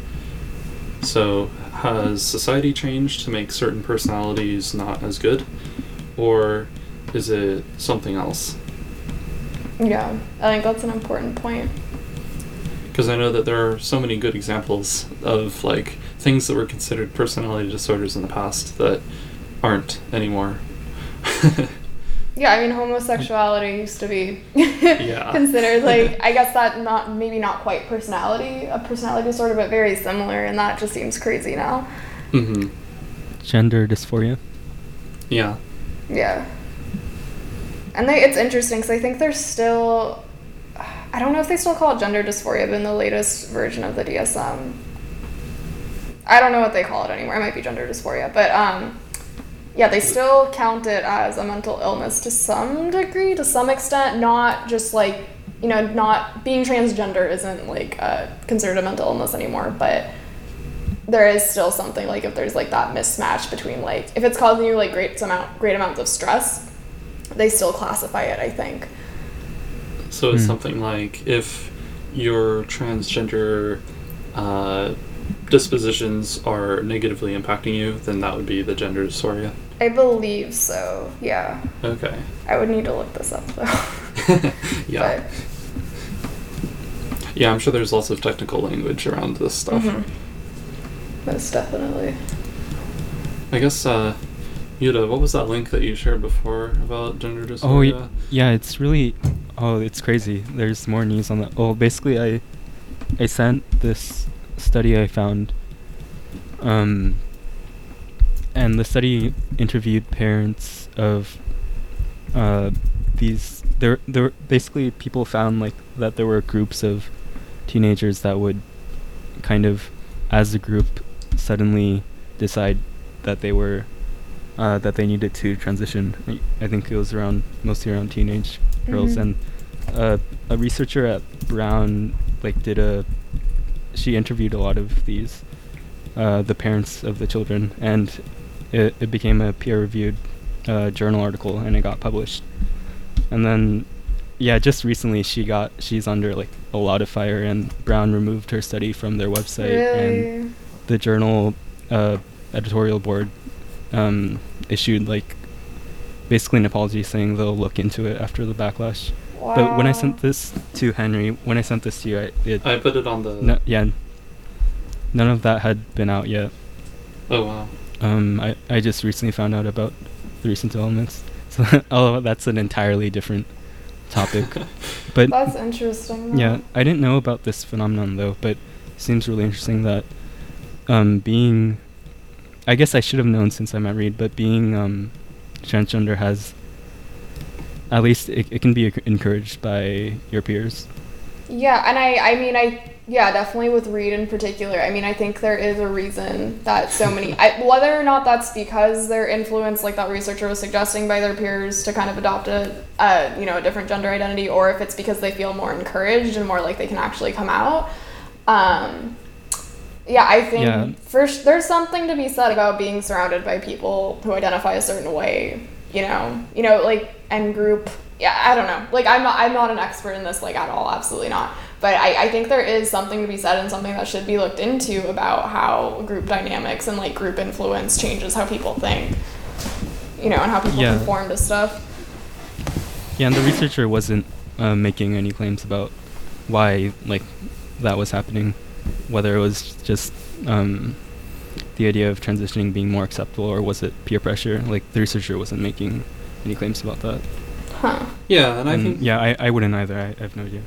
So, has society changed to make certain personalities not as good, or is it something else? Yeah, I think that's an important point. because I know that there are so many good examples of like things that were considered personality disorders in the past that aren't anymore. Yeah, I mean, homosexuality used to be Yeah. considered like I guess that not maybe not quite personality a personality disorder, but very similar, and that just seems crazy now. Mm-hmm. Gender dysphoria. Yeah. Yeah, and they it's interesting because I think they're still. I don't know if they still call it gender dysphoria, but in the latest version of the DSM, I don't know what they call it anymore. It might be gender dysphoria, but um, yeah, they still count it as a mental illness to some degree, to some extent. Not just like you know, not being transgender isn't like uh, considered a mental illness anymore, but there is still something like if there's like that mismatch between like if it's causing you like great amount great amounts of stress, they still classify it. I think. So it's Hmm. something like if your transgender uh, dispositions are negatively impacting you, then that would be the gender dysphoria. I believe so. Yeah. Okay. I would need to look this up though. yeah. Yeah, I'm sure there's lots of technical language around this stuff. Mhm. Most definitely. I guess, uh, Yuta, what was that link that you shared before about gender dysphoria? Oh, y- yeah, it's really. Oh, it's crazy. There's more news on that. Oh, basically, I, I sent this study I found. Um. And the study interviewed parents of, uh, these. There, there. Basically, people found like that there were groups of teenagers that would, kind of, as a group, suddenly decide that they were uh, that they needed to transition. I- think it was around mostly around teenage girls, Mhm. and uh, a researcher at Brown like did a. She interviewed a lot of these, uh, the parents of the children, and it, it became a peer-reviewed uh, journal article, and it got published. And then, yeah, just recently she got she's under like a lot of fire, and Brown removed her study from their website, and the journal uh, editorial board um, issued like basically an apology saying they'll look into it after the backlash. But when I sent this to Henry, when I sent this to you, I, it I put it on the. no, yeah, none of that had been out yet. Oh, wow. Um, I I just recently found out about the recent developments. So oh, that's an entirely different topic. but That's interesting. yeah. I didn't know about this phenomenon though, but it seems really interesting that um, being, I guess I should have known since I'm at Reed, but being um, transgender has, at least it, it can be encouraged by your peers. Yeah, and I, I mean, I, yeah, definitely with Reed in particular. I mean, I think there is a reason that so many, I, whether or not that's because they're influenced, like that researcher was suggesting, by their peers to kind of adopt a, a, you know, a different gender identity, or if it's because they feel more encouraged and more like they can actually come out. Um, yeah, I think Yeah. first there's something to be said about being surrounded by people who identify a certain way. You know, you know, like and group. Yeah, I don't know. Like I'm not I'm not an expert in this like at all. Absolutely not. But I, I think there is something to be said and something that should be looked into about how group dynamics and like group influence changes how people think. You know, and how people Yeah. conform to stuff. Yeah, and the researcher wasn't uh, making any claims about why like that was happening, whether it was just um, the idea of transitioning being more acceptable, or was it peer pressure? Like the researcher wasn't making any claims about that. Huh. Yeah, and I And think yeah, I, I wouldn't either. I, I have no idea.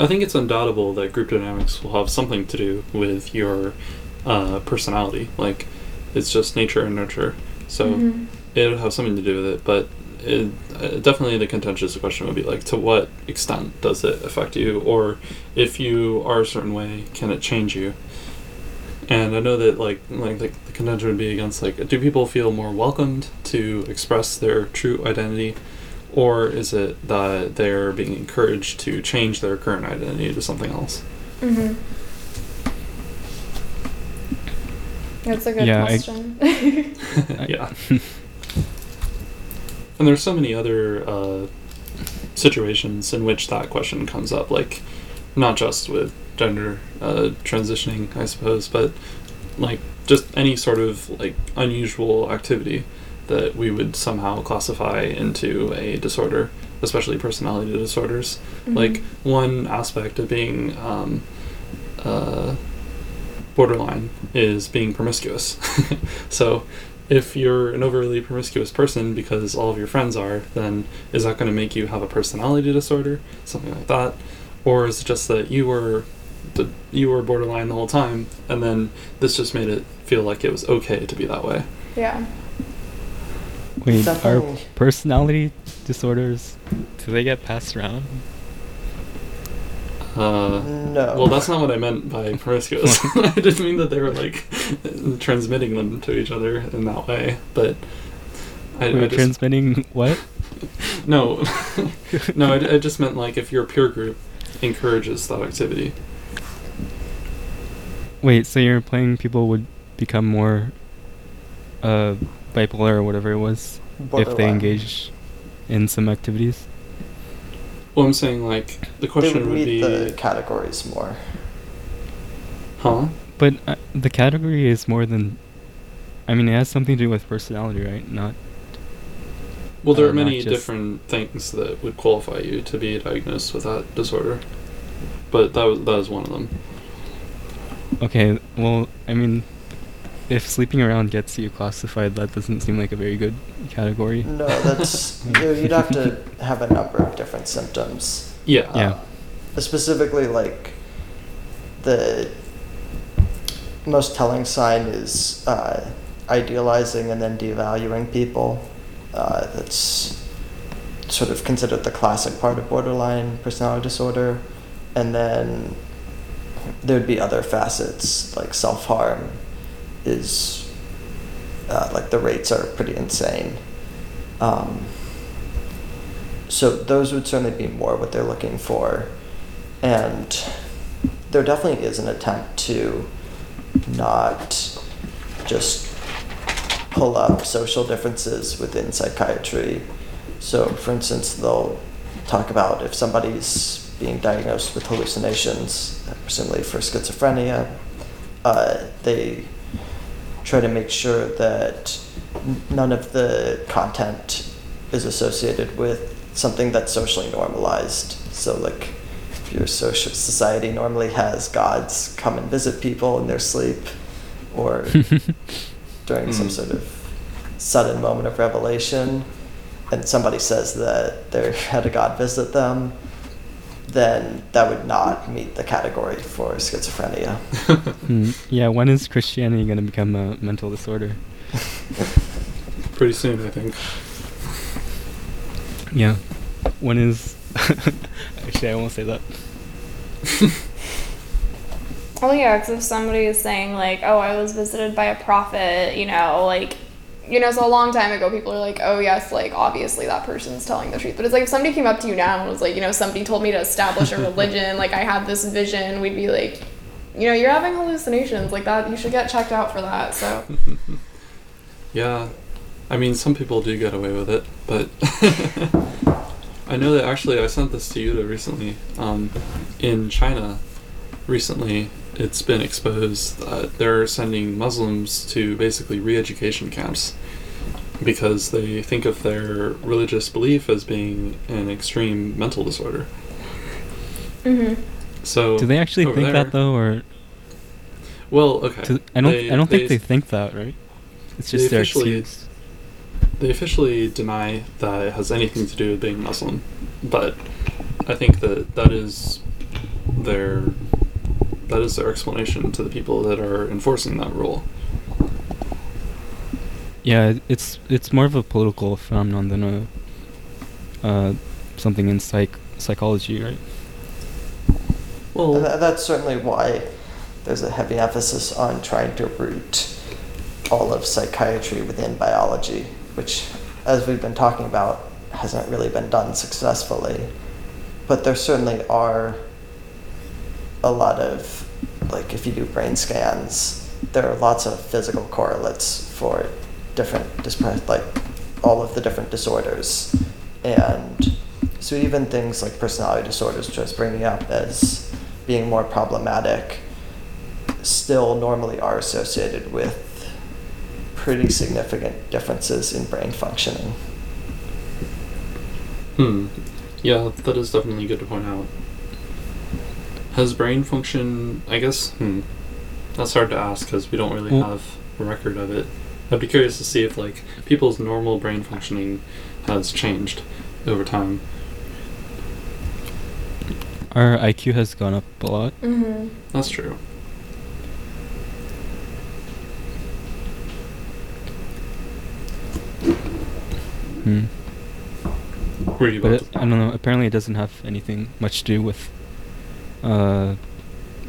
I think it's undoubtable that group dynamics will have something to do with your uh, personality. Like, it's just nature and nurture. So Mhm. it'll have something to do with it. But it, uh, definitely the contentious question would be like, to what extent does it affect you? Or if you are a certain way, can it change you? And I know that like like the, the contention would be against like, do people feel more welcomed to express their true identity? Or is it that they're being encouraged to change their current identity to something else? mm-hmm. That's a good Yeah, I- question. yeah. and there's so many other uh, situations in which that question comes up, like not just with gender uh, transitioning, I suppose, but like just any sort of like unusual activity that we would somehow classify into a disorder, especially personality disorders. Like one aspect of being um, uh, borderline is being promiscuous. so if you're an overly promiscuous person because all of your friends are, then is that going to make you have a personality disorder, something like that, or is it just that you were the, you were borderline the whole time, and then this just made it feel like it was okay to be that way? yeah. Wait, are personality disorders do they get passed around? Uh, No. Well, that's not what I meant by promiscuous. I didn't mean that they were like transmitting them to each other in that way, but I, I just, transmitting what? no, no, I, I just meant like if your peer group encourages that activity. Wait, so you're implying people would become more uh, bipolar or whatever it was if they engage in some activities? Well, I'm saying like the They question would would meet be, the categories more. huh? But uh, the category is more than. I mean, it has something to do with personality, right? Not. Well, there Uh, are many different things that would qualify you to be diagnosed with that disorder, but that was that is one of them. Okay, well, I mean, if sleeping around gets you classified, that doesn't seem like a very good category. No, that's you- you'd have to have a number of different symptoms. Yeah. Yeah. Uh, specifically, like the most telling sign is uh, idealizing and then devaluing people. Uh, that's sort of considered the classic part of borderline personality disorder, and then there'd be other facets like self harm. Is uh, like the rates are pretty insane. Um, so those would certainly be more what they're looking for. And there definitely is an attempt to not just pull up social differences within psychiatry. So, for instance, they'll talk about if somebody's being diagnosed with hallucinations, presumably for schizophrenia, uh, they try to make sure that none of the content is associated with something that's socially normalized. So, like, if your social society normally has gods come and visit people in their sleep, or during some Hmm. sort of sudden moment of revelation, and somebody says that they had a god visit them, then that would not meet the category for schizophrenia. Hmm, Yeah, when is Christianity going to become a mental disorder? Pretty soon, I think. Yeah. When is. Actually, I won't say that. Oh yeah, because if somebody is saying like, "Oh, I was visited by a prophet," you know, like, you know, so a long time ago, people are like, "Oh yes, like obviously that person's telling the truth." But it's like if somebody came up to you now and was like, you know, somebody told me to establish a religion, like I had this vision, we'd be like, you know, you're having hallucinations like that. You should get checked out for that. So Yeah, I mean, some people do get away with it, but I know that actually I sent this to Yuta recently. Um, in China, recently, it's been exposed that they're sending Muslims to basically re-education camps because they think of their religious belief as being an extreme mental disorder. Mm-hmm. So Do they actually think there- that though, or Well, okay. do, I don't? They- I don't think they- they think that, right? It's they just their excuse. They officially deny that it has anything to do with being Muslim, but I think that that is their that is their explanation to the people that are enforcing that rule. Yeah, it's it's more of a political phenomenon than a uh, something in psych psychology, right? Well, And tha- that's certainly why there's a heavy emphasis on trying to root all of psychiatry within biology, which, as we've been talking about, hasn't really been done successfully. But there certainly are a lot of, like, if you do brain scans, there are lots of physical correlates for different, like, all of the different disorders. And so even things like personality disorders, which I was bringing up as being more problematic, still normally are associated with pretty significant differences in brain functioning. hmm. Yeah, that is definitely good to point out. Has brain function? I guess. Hmm. That's hard to ask because we don't really Well- have a record of it. I'd be curious to see if like people's normal brain functioning has changed over time. Our IQ has gone up a lot. Mm-hmm. That's true. Hmm. Were you But about it, I don't know. Apparently, it doesn't have anything much to do with uh,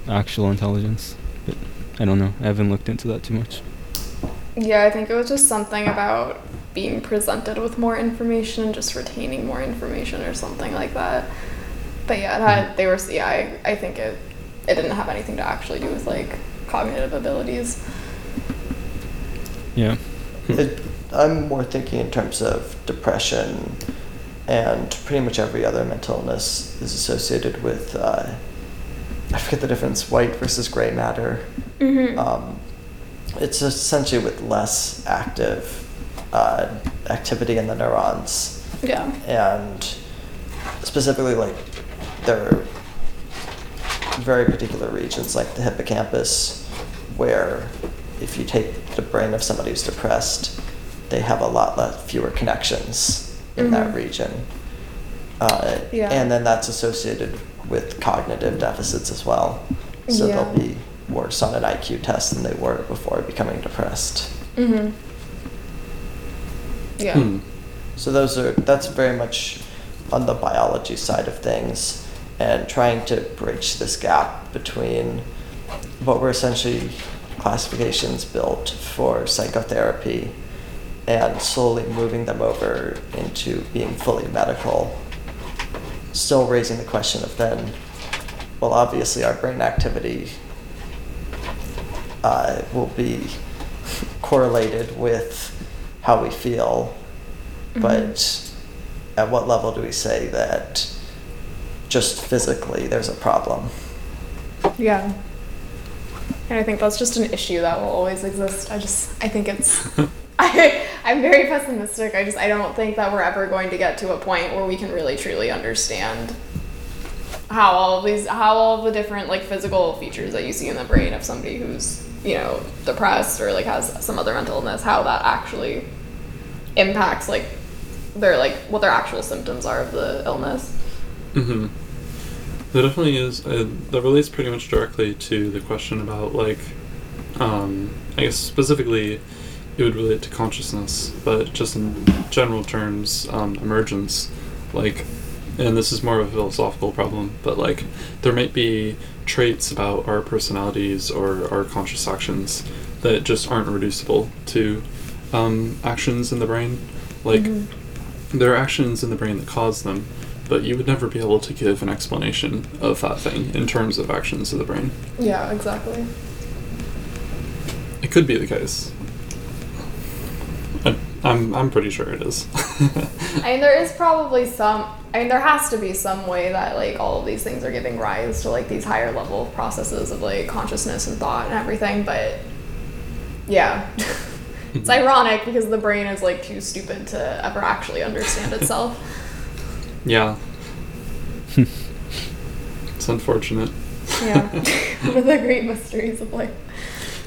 actual intelligence. But I don't know. I haven't looked into that too much. Yeah, I think it was just something about being presented with more information and just retaining more information or something like that. But yeah, it had they were yeah, I, I think it it didn't have anything to actually do with like cognitive abilities. Yeah. It, I'm more thinking in terms of depression, and pretty much every other mental illness is associated with, uh, I forget the difference, white versus gray matter. Mm-hmm. Um, it's essentially with less active uh, activity in the neurons. yeah. and specifically like there are very particular regions like the hippocampus where if you take the brain of somebody who's depressed they have a lot less fewer connections in that Mhm. region uh, Yeah. and then that's associated with cognitive deficits as well so Yeah. they'll be worse on an iq test than they were before becoming depressed Mm-hmm. Yeah. Hmm. So those are that's very much on the biology side of things and trying to bridge this gap between what were essentially classifications built for psychotherapy and slowly moving them over into being fully medical. Still raising the question of then, well, obviously our brain activity uh, will be correlated with how we feel, but at what level do we say that just physically there's a problem? Yeah. And I think that's just an issue that will always exist. I just, I think it's, I, I'm very pessimistic. I just, I don't think that we're ever going to get to a point where we can really truly understand how all of these, how all of the different like physical features that you see in the brain of somebody who's, you know, depressed or like has some other mental illness, how that actually impacts like their like what their actual symptoms are of the illness. Mm-hmm. That definitely is. Uh, that relates pretty much directly to the question about like, um, I guess specifically, it would relate to consciousness, but just in general terms, um, emergence. Like, and this is more of a philosophical problem, but like there might be traits about our personalities or our conscious actions that just aren't reducible to um, actions in the brain. Like Mhm. there are actions in the brain that cause them, but you would never be able to give an explanation of that thing in terms of actions of the brain. Yeah, exactly. It could be the case. I'm I'm pretty sure it is. I mean, there is probably some. I mean, there has to be some way that like all of these things are giving rise to like these higher level processes of like consciousness and thought and everything. But yeah, it's ironic because the brain is like too stupid to ever actually understand itself. yeah. it's unfortunate. yeah, one of the great mysteries of life.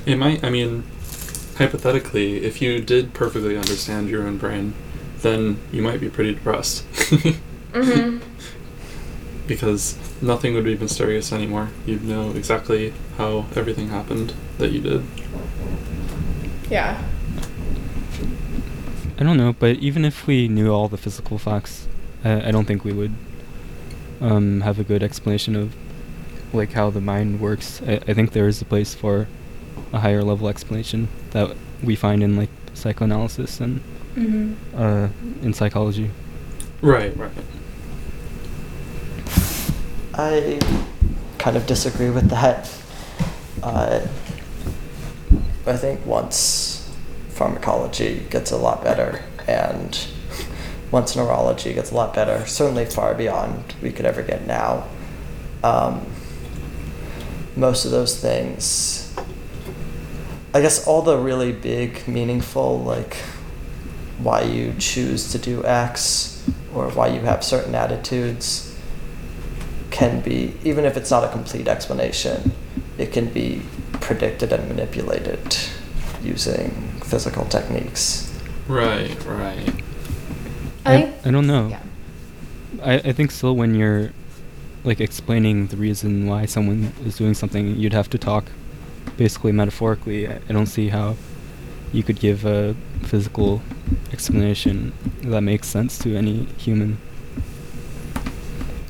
It might, I mean, hypothetically, if you did perfectly understand your own brain, then you might be pretty depressed. Mm-hmm. because nothing would be mysterious anymore. You'd know exactly how everything happened that you did. Yeah. I don't know, but even if we knew all the physical facts, I, I don't think we would um, have a good explanation of like how the mind works. I, I think there is a place for a higher level explanation that we find in like psychoanalysis and Mm-hmm. uh, in psychology. Right, right. I kind of disagree with that. Uh, I think once pharmacology gets a lot better and once neurology gets a lot better, certainly far beyond we could ever get now, um, most of those things, I guess all the really big, meaningful, like why you choose to do X or why you have certain attitudes can be, even if it's not a complete explanation, it can be predicted and manipulated using physical techniques. Right, right. I. I don't know. Yeah. I, I think still when you're like explaining the reason why someone is doing something, you'd have to talk basically metaphorically. I, I don't see how you could give a physical explanation that makes sense to any human.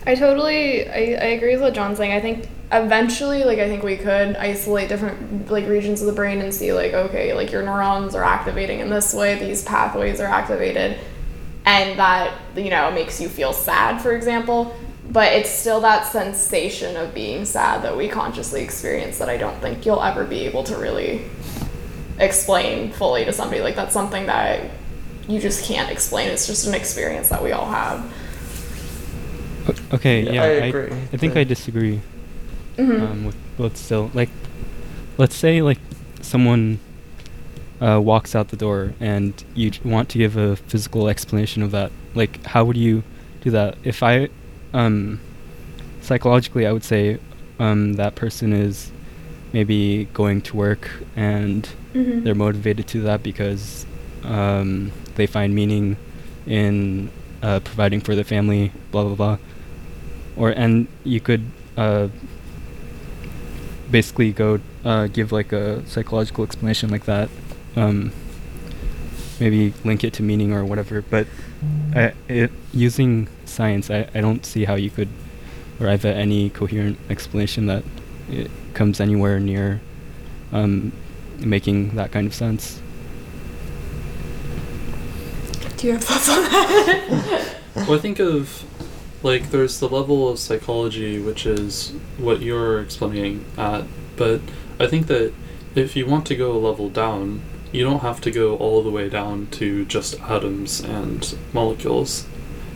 I totally I, I agree with what John's saying. I think eventually like I think we could isolate different like regions of the brain and see like okay, like your neurons are activating in this way, these pathways are activated and that you know makes you feel sad for example, but it's still that sensation of being sad that we consciously experience that I don't think you'll ever be able to really explain fully to somebody like that's something that you just can't explain. It's just an experience that we all have. Okay, Yeah, yeah, I I, agree. I think The- I disagree Mhm. um, with both still. Like, let's say like someone uh, walks out the door and you j- want to give a physical explanation of that. Like, how would you do that? If I, um, psychologically, I would say um, that person is maybe going to work and Mhm. they're motivated to that because um, they find meaning in uh, providing for the family, blah blah blah. Or and you could uh, basically go uh, give like a psychological explanation like that. Um, maybe link it to meaning or whatever. But I, it, using science, I, I don't see how you could arrive at any coherent explanation that it comes anywhere near um, making that kind of sense. Do you have thoughts on that? Well, I think of like there's the level of psychology which is what you're explaining at, but I think that if you want to go a level down, you don't have to go all the way down to just atoms and molecules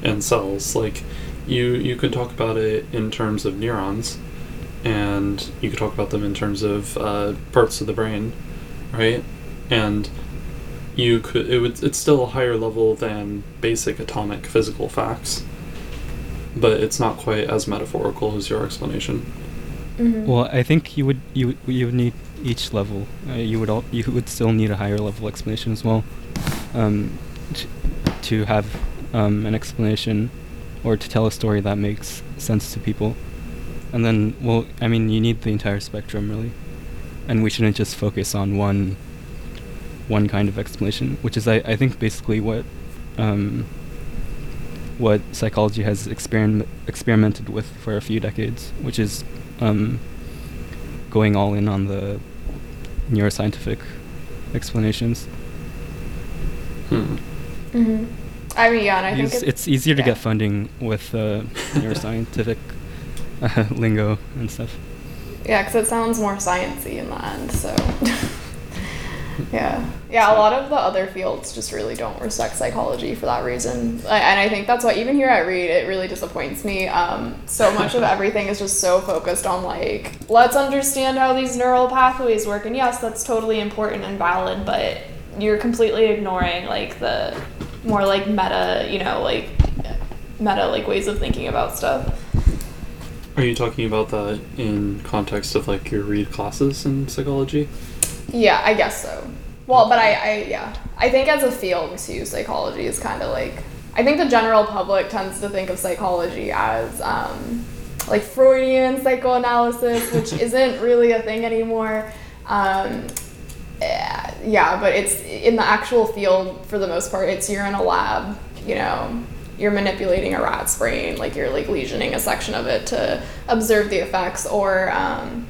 and cells. Like you you could talk about it in terms of neurons, and you could talk about them in terms of uh, parts of the brain, right? And you could it would it's still a higher level than basic atomic physical facts but it's not quite as metaphorical as your explanation Mhm. Well, I think you would you would- you would need each level. Uh, you would all you would still need a higher level explanation as well, um, to, to have um, an explanation or to tell a story that makes sense to people. And then, well, I mean, you need the entire spectrum really, and we shouldn't just focus on one one kind of explanation, which is I, I think basically what um, what psychology has experiment experimented with for a few decades, which is um, going all in on the neuroscientific explanations. Hmm. hmm I mean, yeah, and I think It's, it's easier to get funding with uh, neuroscientific uh, lingo and stuff. Yeah, because it sounds more sciencey in the end. So, yeah, yeah. A lot of the other fields just really don't respect psychology for that reason, I- and I think that's why even here at Reed, it really disappoints me. Um, so much of everything is just so focused on like, let's understand how these neural pathways work, and yes, that's totally important and valid, but you're completely ignoring like the more like meta, you know, like meta like ways of thinking about stuff. Are you talking about that in context of like your Reed classes in psychology? Yeah, I guess so. Well, but I, I yeah, I think as a field too, psychology is kind of like I think the general public tends to think of psychology as um, like Freudian psychoanalysis, which isn't really a thing anymore. Um, yeah, but it's in the actual field for the most part. It's you're in a lab, you know, you're manipulating a rat's brain, like you're like lesioning a section of it to observe the effects, or um,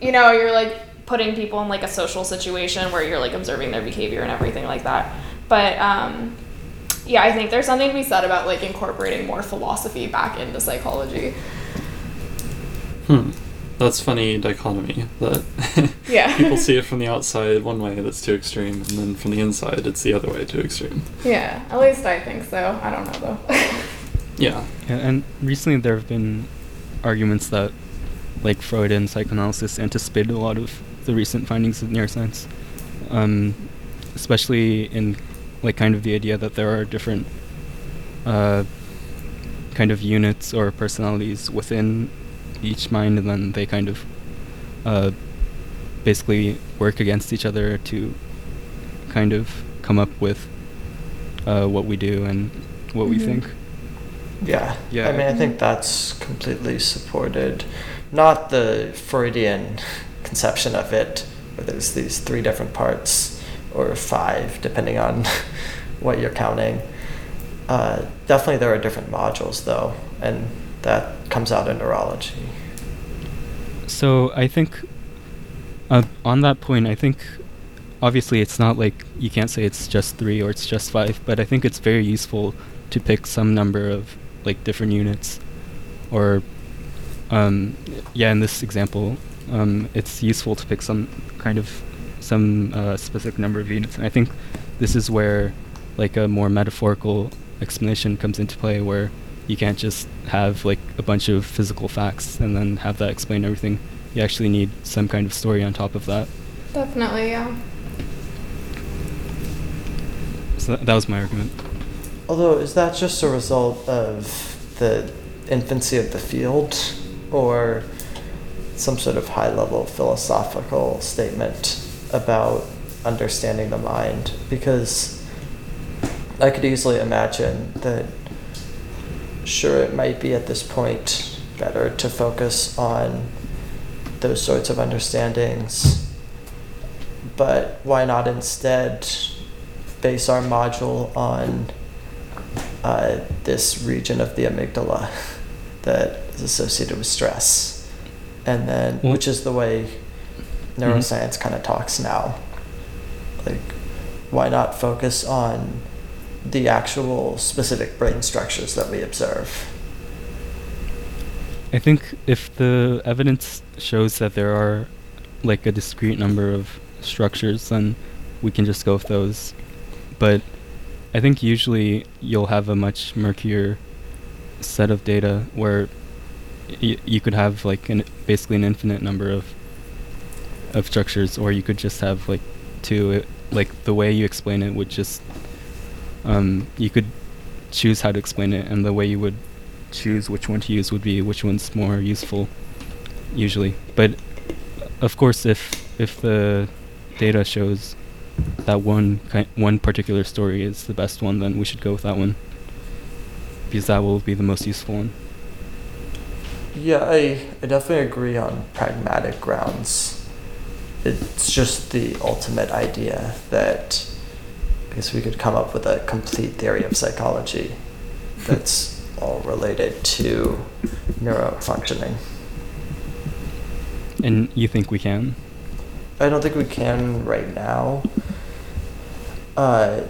you know, you're like putting people in like a social situation where you're like observing their behavior and everything like that. But um, yeah, I think there's something to be said about like incorporating more philosophy back into psychology. Hmm. That's funny dichotomy that Yeah. people see it from the outside one way that's too extreme, and then from the inside it's the other way too extreme. Yeah, at least I think so. I don't know though. Yeah. Yeah, and recently there have been arguments that, like Freud and psychoanalysis, anticipated a lot of the recent findings of neuroscience, um, especially in like kind of the idea that there are different uh, kind of units or personalities within each mind, and then they kind of uh, basically work against each other to kind of come up with uh, what we do and what we Mhm. think. Yeah. Yeah. I mean, I think that's completely supported. Not the Freudian conception of it, where there's these three different parts, or five, depending on what you're counting. Uh, definitely, there are different modules, though, and that comes out in neurology. So I think uh, on that point, I think obviously it's not like you can't say it's just three or it's just five, but I think it's very useful to pick some number of like different units, or um, yeah, in this example, um, it's useful to pick some kind of some uh, specific number of units, and I think this is where like a more metaphorical explanation comes into play, where you can't just have like a bunch of physical facts and then have that explain everything. You actually need some kind of story on top of that. Definitely, yeah. So that, that was my argument. Although, is that just a result of the infancy of the field, or some sort of high level philosophical statement about understanding the mind? Because I could easily imagine that, sure, it might be at this point better to focus on those sorts of understandings, but why not instead base our module on uh, this region of the amygdala that is associated with stress, and then Well- which is the way neuroscience kind of talks now. Like, why not focus on the actual specific brain structures that we observe? I think if the evidence shows that there are like a discrete number of structures, then we can just go with those. But I think usually you'll have a much murkier set of data where y- you could have like an basically an infinite number of of structures, or you could just have like two. It, like the way you explain it would just um, you could choose how to explain it, and the way you would choose which one to use would be which one's more useful usually but of course if if the data shows that one ki- one particular story is the best one then we should go with that one because that will be the most useful one Yeah, I, I definitely agree on pragmatic grounds. It's just the ultimate idea that because we could come up with a complete theory of psychology that's all related to neurofunctioning. And you think we can? I don't think we can right now. Uh,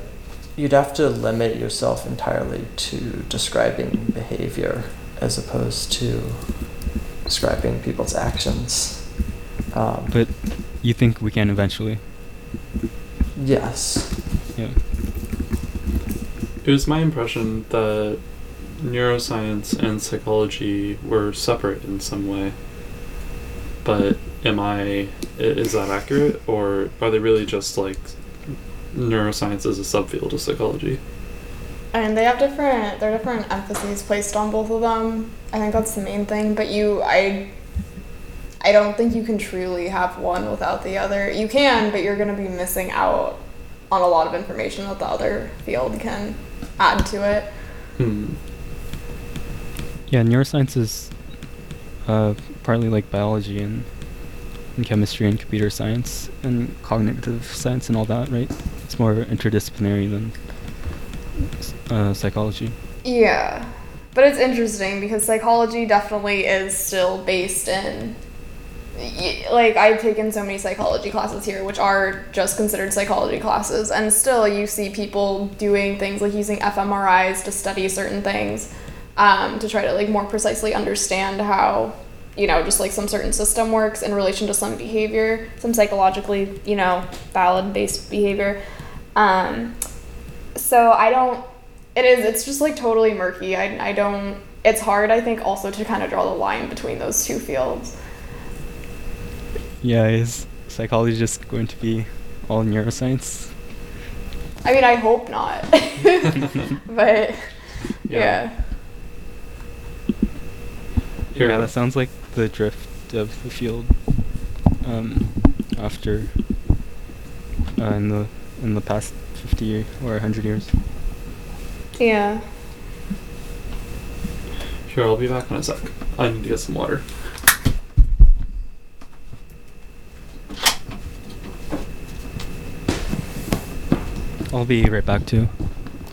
you'd have to limit yourself entirely to describing behavior as opposed to describing people's actions. Um, But you think we can eventually? Yes, Yeah. It was my impression that neuroscience and psychology were separate in some way. But am I i- is that accurate or are they really just like neuroscience is a subfield of psychology? And they have different there are different emphases placed on both of them. I think that's the main thing. But you I I don't think you can truly have one without the other. You can, but you're gonna be missing out on a lot of information that the other field can add to it. Hmm. Yeah, neuroscience is uh, partly like biology and, and chemistry and computer science and cognitive science and all that, right? It's more interdisciplinary than uh, psychology. Yeah. But it's interesting because psychology definitely is still based in y- like I've taken so many psychology classes here which are just considered psychology classes and still you see people doing things like using fMRIs to study certain things um, to try to like more precisely understand how you know just like some certain system works in relation to some behavior some psychologically you know valid based behavior um, so I don't. It is. It's just like totally murky. I. I don't. It's hard. I think also to kind of draw the line between those two fields. Yeah, is psychology just going to be all neuroscience? I mean, I hope not. but yeah. Here. Yeah, that sounds like the drift of the field um, after uh, in the in the past fifty or hundred years. Yeah. Sure, I'll be back in a sec. I need to get some water. I'll be right back too.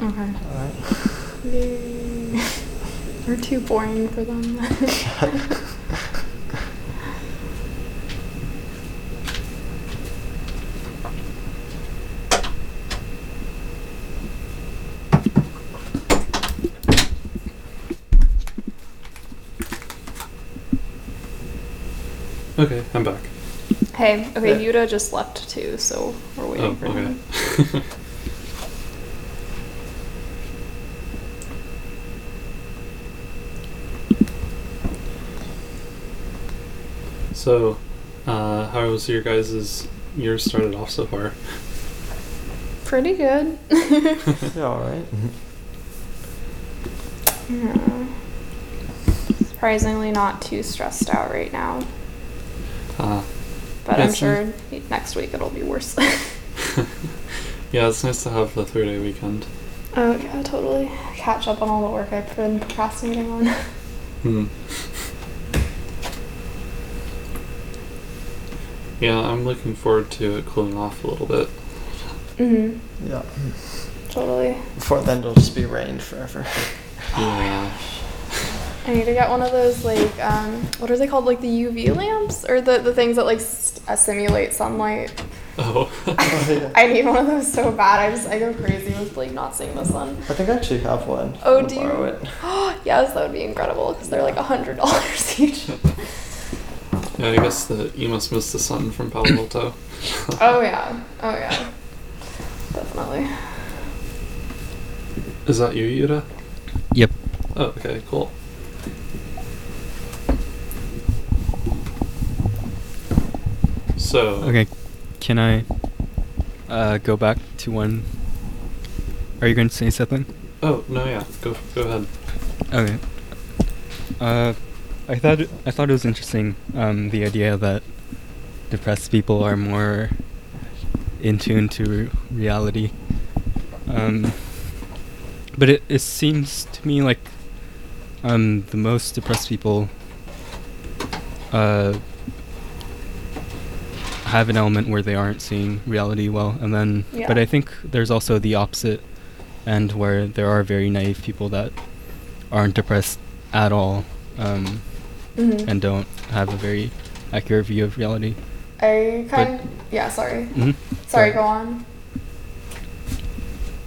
Okay. all right. We're too boring for them. Okay, I'm back. hey. Okay. Yeah. Yuta just left too, so we're waiting Oh, for okay. him. so, uh, how was your guys' year started off so far? Pretty good. Yeah, all right. Yeah. Surprisingly, not too stressed out right now. Uh, But I'm it's sure next week it'll be worse. yeah, it's nice to have the three day weekend. oh yeah, totally. Catch up on all the work I've been procrastinating on. Hmm. Yeah, I'm looking forward to it cooling off a little bit. mhm. Yeah. Totally. Before then, it'll just be rain forever. Yeah. I need to get one of those like um, what are they called? Like the UV lamps or the the things that like s- uh, simulate sunlight. Oh. I need one of those so bad. I just I go crazy with like not seeing the sun. I think I actually have one. Oh, do borrow you? it. yes, that would be incredible because they're like a hundred dollars each. yeah, I guess that you must miss the sun from Palo Alto. oh yeah. Oh yeah. Definitely. Is that you, Yuta? Yep. Oh, okay, cool. So. Okay, can I uh, go back to one? Are you going to say something? Oh no, yeah. Go go ahead. Okay. Uh, I thought it, I thought it was interesting um, the idea that depressed people are more in tune to reality. Um, but it, it seems to me like um, the most depressed people uh, have an element where they aren't seeing reality well, and then Yeah. but I think there's also the opposite end where there are very naive people that aren't depressed at all um, Mhm. and don't have a very accurate view of reality. I kind yeah, sorry. hmm Sorry, go on.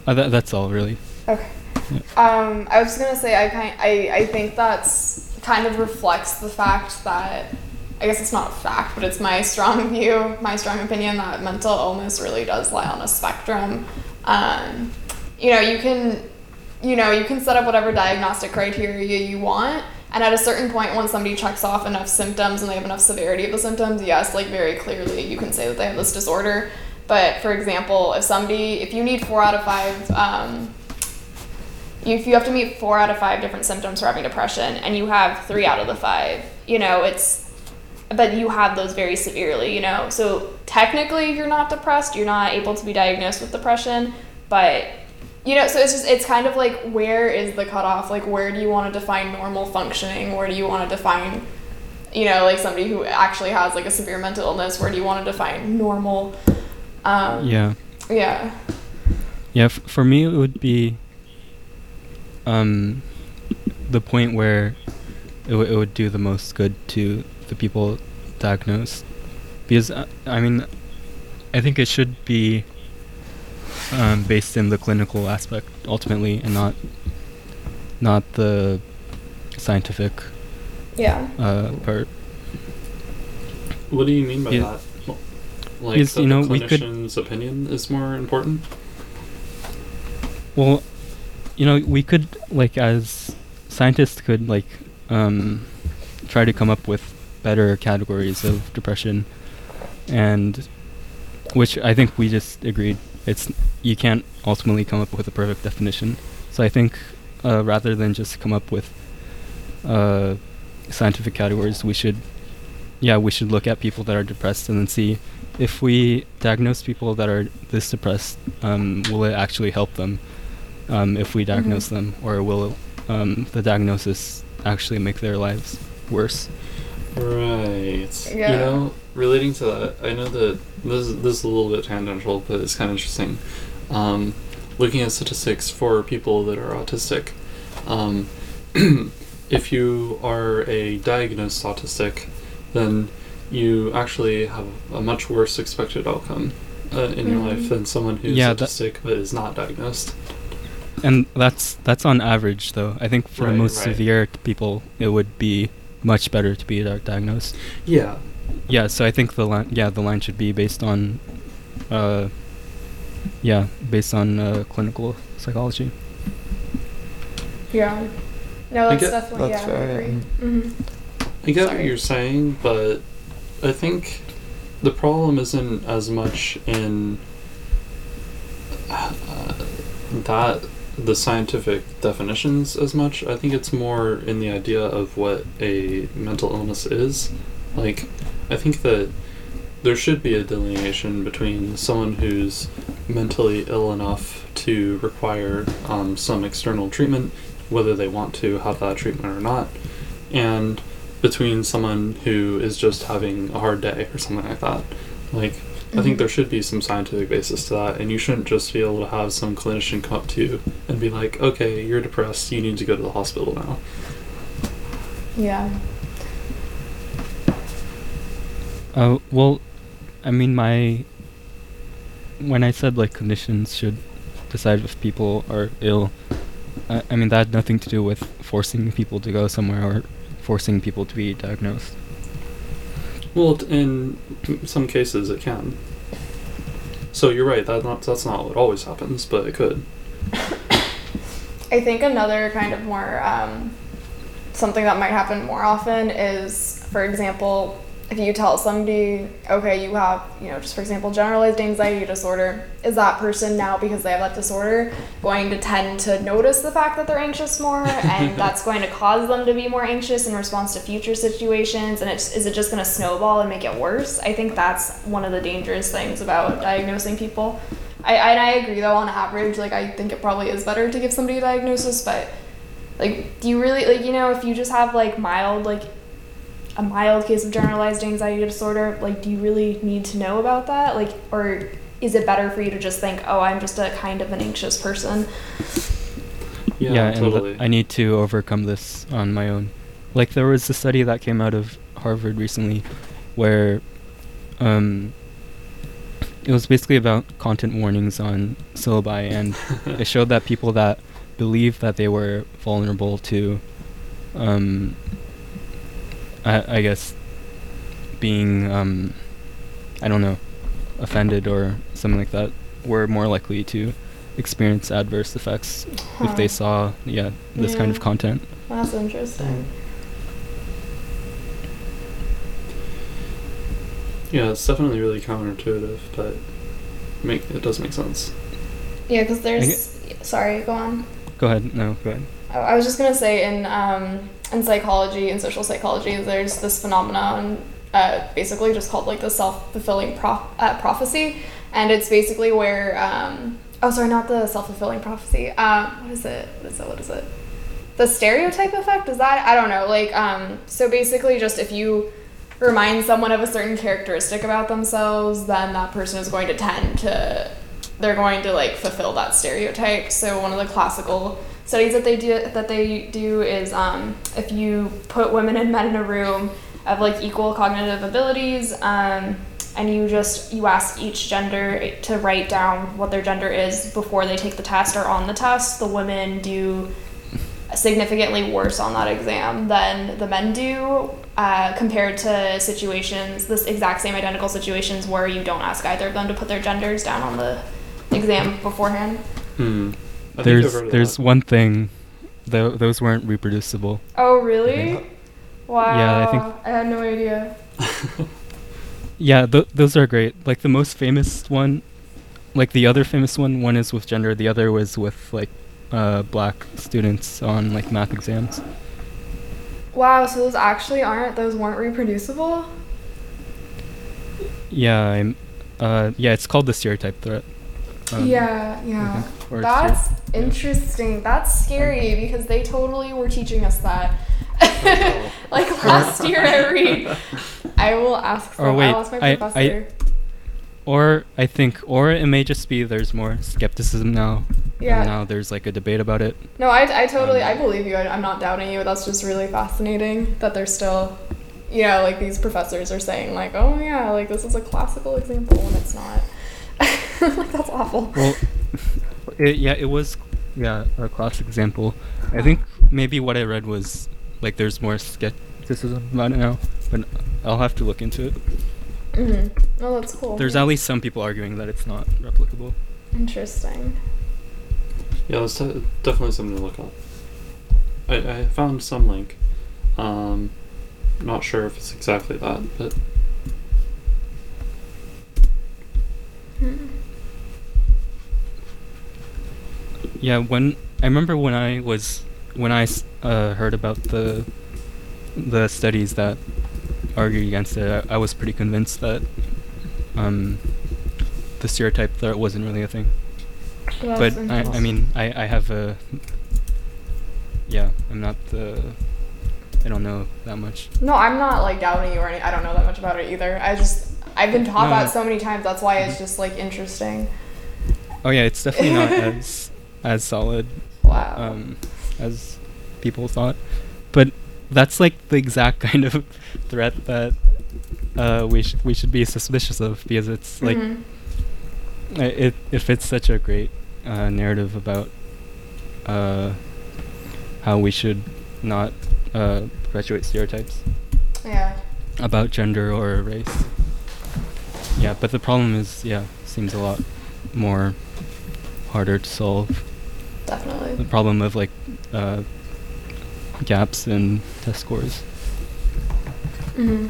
Uh, that, that's all really. Okay. Yeah. Um, I was just gonna say I kind I, I think that's kind of reflects the fact that I guess it's not a fact, but it's my strong view, my strong opinion that mental illness really does lie on a spectrum. Um, you know, you can you know, you can set up whatever diagnostic criteria you want. And at a certain point, when somebody checks off enough symptoms and they have enough severity of the symptoms, yes, like very clearly, you can say that they have this disorder. But for example, if somebody, if you need four out of five, um, if you have to meet four out of five different symptoms for having depression, and you have three out of the five, you know, it's, but you have those very severely, you know. So technically, you're not depressed. You're not able to be diagnosed with depression, but you know so it's just it's kind of like where is the cutoff like where do you want to define normal functioning where do you want to define you know like somebody who actually has like a severe mental illness where do you want to define normal um Yeah. yeah Yeah, f- for me it would be um, the point where it, w- it would do the most good to the people diagnosed. Because, uh, I mean, I think it should be um, based in the clinical aspect ultimately and not not the scientific yeah uh, part. What do you mean by Yeah. that? Like Because, that you know, the we could- clinician's opinion is more important? Well, you know, we could like as scientists could like um, try to come up with better categories of depression, and which I think we just agreed it's you can't ultimately come up with a perfect definition. So I think uh, rather than just come up with uh, scientific categories, we should yeah we should look at people that are depressed and then see if we diagnose people that are this depressed, um, will it actually help them? um, if we diagnose them, or will um, the diagnosis actually make their lives worse? Right. Yeah. You know, relating to that, I know that this is, this is a little bit tangential, but it's kind of interesting. Um, looking at statistics for people that are autistic, um, if you are a diagnosed autistic, then you actually have a much worse expected outcome uh, in your Mhm. life than someone who's Yeah, that- autistic but is not diagnosed. And that's that's on average, though. I think for Right, most right. severe people, it would be much better to be di- diagnosed. Yeah. Yeah, so I think the line, yeah, the line should be based on, uh, yeah, based on uh, clinical psychology. yeah no I that's get- definitely that's yeah I fair, agree. yeah. hmm I get Sorry. what you're saying, but I think the problem isn't as much in uh, that the scientific definitions as much. I think it's more in the idea of what a mental illness is. Like, I think that there should be a delineation between someone who's mentally ill enough to require um, some external treatment, whether they want to have that treatment or not, and between someone who is just having a hard day or something like that. Like, I think there should be some scientific basis to that, and you shouldn't just be able to have some clinician come up to you and be like, okay, you're depressed, you need to go to the hospital now. yeah Uh, well, I mean, my when I said like clinicians should decide if people are ill, I, I mean that had nothing to do with forcing people to go somewhere or forcing people to be diagnosed. Well, in some cases it can. So you're right, that not, that's not what always happens, but it could. I think another kind of more um, something that might happen more often is, for example, if you tell somebody, okay, you have, you know, just for example, generalized anxiety disorder, is that person now, because they have that disorder, going to tend to notice the fact that they're anxious more, and that's going to cause them to be more anxious in response to future situations, and it's, is it just going to snowball and make it worse? I think that's one of the dangerous things about diagnosing people. I, and I agree though on average like I think it probably is better to give somebody a diagnosis but like do you really like you know if you just have like mild like a mild case of generalized anxiety disorder like do you really need to know about that like or is it better for you to just think oh I'm just a kind of an anxious person Yeah, and totally. th- I need to overcome this on my own. Like there was a study that came out of Harvard recently where um it was basically about content warnings on syllabi and it showed that people that believed that they were vulnerable to um I, I guess being um I don't know offended or something like that were more likely to experience adverse effects if they saw yeah this kind of content That's interesting. yeah, it's definitely really counterintuitive, but make it does make sense. Yeah, because there's. Sorry, go on. go ahead no go ahead I- I was just gonna say in um, in psychology and social psychology, there's this phenomenon, uh, basically just called like the self fulfilling prof- uh, prophecy, and it's basically where um, oh sorry, not the self fulfilling prophecy. Um, what is it? What is it? What is it? The stereotype effect is that I don't know. Like um, so basically, just if you remind someone of a certain characteristic about themselves, then that person is going to tend to they're going to like fulfill that stereotype. So one of the classical studies that they do that they do is um, if you put women and men in a room of like equal cognitive abilities um, and you just you ask each gender to write down what their gender is before they take the test or on the test the women do significantly worse on that exam than the men do uh, compared to situations this exact same identical situations where you don't ask either of them to put their genders down on the exam beforehand Hmm. I there's there's that. one thing tho- those weren't reproducible Oh, really? Wow. Yeah, I think- I had no idea. yeah th- those are great like the most famous one like the other famous one one is with gender the other was with like uh black students on like math exams Wow, so those actually aren't, those weren't reproducible? yeah i'm uh yeah it's called the stereotype threat Um, yeah, yeah. mhm. That's yeah. interesting. That's scary because they totally were teaching us that. Like last year at Reed. I will ask Or some, wait, I'll ask my I- I- professor. or i think or it may just be there's more skepticism now yeah. and now there's like a debate about it No, I, I totally, Um, I believe you. I, I'm not doubting you. That's just really fascinating that they're still, you know, like these professors are saying, like, oh yeah, like this is a classical example and it's not. like that's awful. Well, it, yeah, it was yeah a classic example. I think maybe what I read was like there's more skepticism about it now, but I'll have to look into it. hmm Oh, that's cool. There's at least some people arguing that it's not replicable. interesting. Yeah, that's de- definitely something to look up. I, I found some link. Um, not sure if it's exactly that, but Yeah, when I remember when I was when I uh, heard about the the studies that argued against it, I, I was pretty convinced that um, the stereotype threat wasn't really a thing. But I, I mean, I, I have a. Yeah, I'm not the. I don't know that much. No, I'm not like doubting you or anything. I don't know that much about it either. I just I've been taught No, that no. so many times. That's why it's just like interesting. Oh yeah, it's definitely not as as solid Wow. um, as people thought, but that's like the exact kind of threat that uh, we sh- we should be suspicious of because it's like Mhm. it it fits such a great uh, narrative about uh, how we should not uh, perpetuate stereotypes yeah. about gender or race. Yeah, but the problem is, yeah, seems a lot more harder to solve. Definitely. The problem of like uh, gaps in test scores. hmm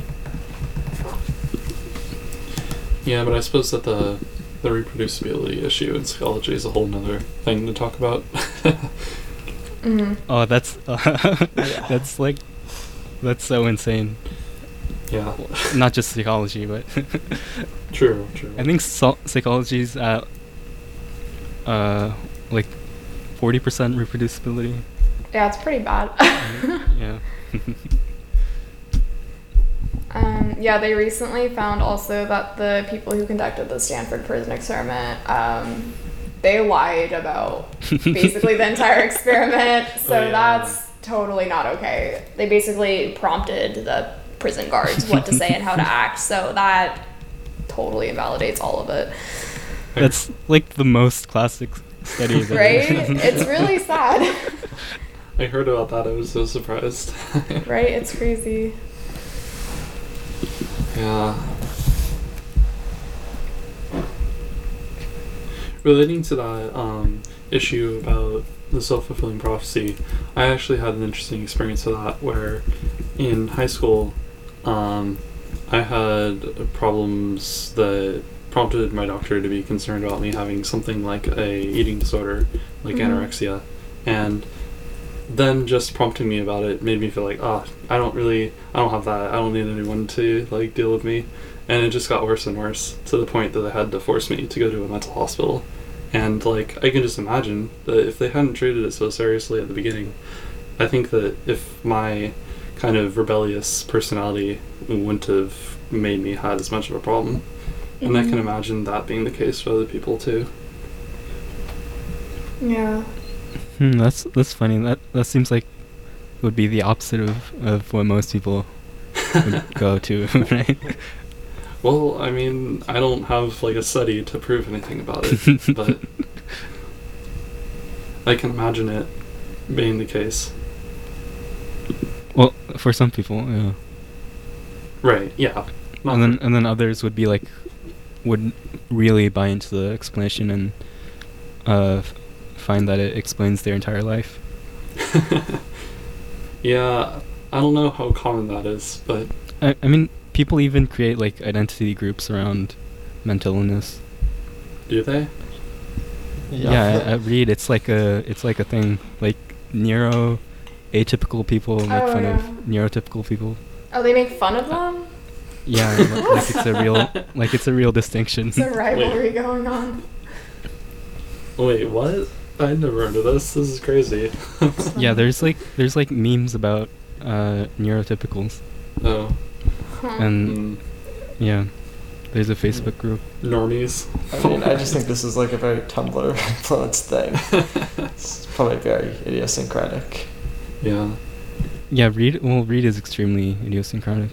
yeah, but I suppose that the the reproducibility issue in psychology is a whole nother thing to talk about. hmm Oh, that's Yeah. that's like that's so insane. Yeah, Not just psychology, but true, true. I think so- psychology's at uh like forty percent reproducibility. Yeah, it's pretty bad. yeah. Um, yeah, they recently found also that the people who conducted the Stanford prison experiment, um, they lied about basically the entire experiment. So Oh, yeah. that's totally not okay. They basically prompted the prison guards what to say and how to act. So that totally invalidates all of it. That's like the most classic study. of it. Right? it's really sad. I heard about that. I was so surprised. right? It's crazy. Yeah. Relating to that um, issue about the self fulfilling prophecy, I actually had an interesting experience with that where in high school um, I had problems that prompted my doctor to be concerned about me having something like a eating disorder, like Mhm. anorexia. And then just prompting me about it made me feel like, ah, I don't really, I don't have that. I don't need anyone to like deal with me. And it just got worse and worse to the point that they had to force me to go to a mental hospital. And like, I can just imagine that if they hadn't treated it so seriously at the beginning, I think that if my kind of rebellious personality wouldn't have made me had as much of a problem. And I can Mhm. imagine that being the case for other people too. Yeah. Hmm, that's that's funny. That that seems like it would be the opposite of, of what most people would go to, right? Well, I mean, I don't have like a study to prove anything about it, but I can imagine it being the case. Well, for some people, yeah. Right, yeah. Not and then and then others would be like, would really buy into the explanation and uh, find that it explains their entire life. yeah, I don't know how common that is, but I, I mean, people even create like identity groups around mental illness. do they? Yeah, I, I read it's like a it's like a thing. Like neuro atypical people make Oh, fun of neurotypical people. Oh, they make fun of them? Yeah, li- like it's a real like it's a real distinction. It's a rivalry going on. Wait, what? I never heard of this. This is crazy. yeah, there's like there's like memes about uh neurotypicals oh. And Mm, yeah, there's a Facebook group. normies. I mean, I just think this is like a very Tumblr influenced thing. It's probably very idiosyncratic. Yeah. Yeah, Reed well Reed is extremely idiosyncratic.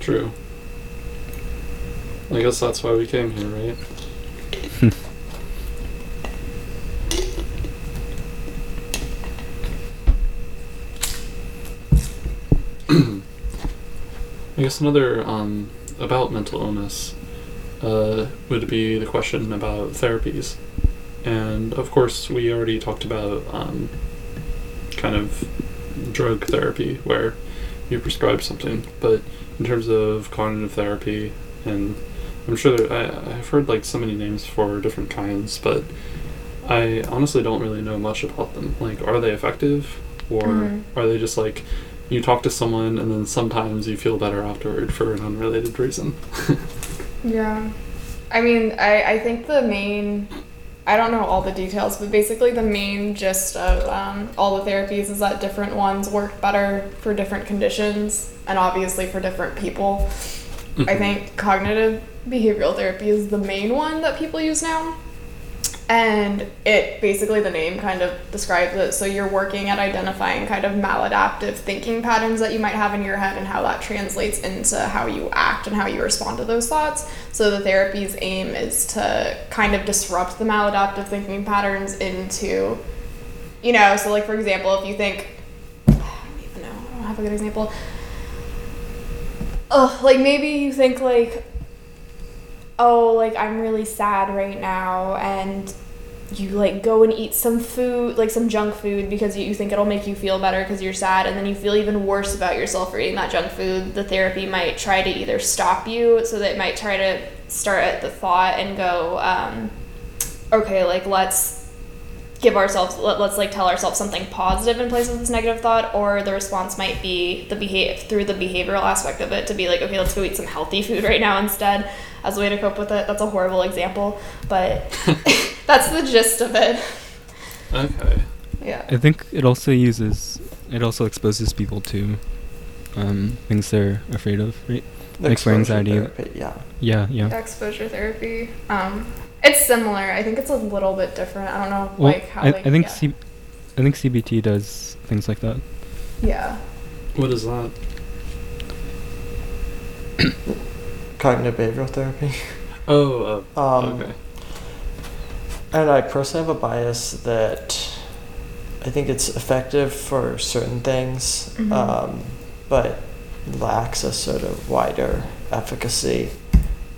True. I guess that's why we came here, right? I guess another um, about mental illness uh, would be the question about therapies, and of course we already talked about um, kind of drug therapy where you prescribe something, but in terms of cognitive therapy, and I'm sure that I, I've heard like so many names for different kinds, but I honestly don't really know much about them. Like, are they effective, or Mhm. are they just like you talk to someone and then sometimes you feel better afterward for an unrelated reason? Yeah. I mean, I, I think the main, I don't know all the details, but basically the main gist of um, all the therapies is that different ones work better for different conditions and obviously for different people. I Mhm. think cognitive behavioral therapy is the main one that people use now. And it basically, the name kind of describes it. So you're working at identifying kind of maladaptive thinking patterns that you might have in your head and how that translates into how you act and how you respond to those thoughts. So the therapy's aim is to kind of disrupt the maladaptive thinking patterns into, you know, so like for example, if you think, I don't even know, I don't have a good example. Oh, like maybe you think like, oh, like I'm really sad right now, and you like go and eat some food, like some junk food, because you, think it'll make you feel better because you're sad, and then you feel even worse about yourself for eating that junk food. The therapy might try to either stop you, so it might try to start at the thought and go, um, okay, like let's give ourselves let, let's like tell ourselves something positive in place of this negative thought or the response might be the behave through the behavioral aspect of it to be like okay let's go eat some healthy food right now instead as a way to cope with it that's a horrible example but that's the gist of it Okay. yeah I think it also uses it also exposes people to um, things they're afraid of, right? Like for Exposure anxiety. therapy, yeah. Yeah, yeah. exposure therapy. Um, it's similar. I think it's a little bit different. I don't know, Well, like how I, they, I think yeah. C, I think CBT does things like that. yeah. What is that? Cognitive behavioral therapy. Oh, uh, Um, okay. And I personally have a bias that I think it's effective for certain things, Mhm. um, but lacks a sort of wider efficacy.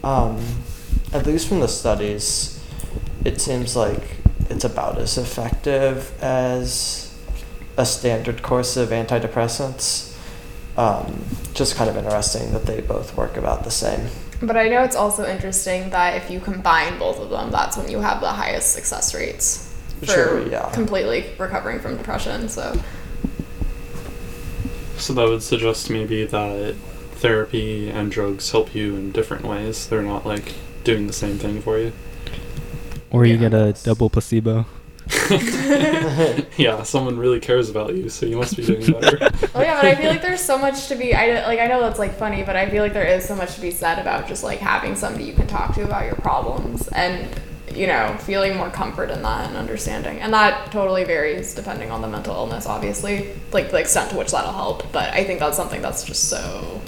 Um, at least from the studies, it seems like it's about as effective as a standard course of antidepressants. Um, just kind of interesting that they both work about the same. But I know it's also interesting that if you combine both of them, that's when you have the highest success rates for Sure, yeah. completely recovering from depression. So So that would suggest maybe that therapy and drugs help you in different ways. They're not like doing the same thing for you. Or you Yeah. get a double placebo. yeah, someone really cares about you, so you must be doing better. Oh yeah, but I feel like there's so much to be. I like. I know that's like funny, but I feel like there is so much to be said about just like having somebody you can talk to about your problems and you know feeling more comfort in that and understanding. And that totally varies depending on the mental illness, obviously, like the extent to which that'll help. But I think that's something that's just so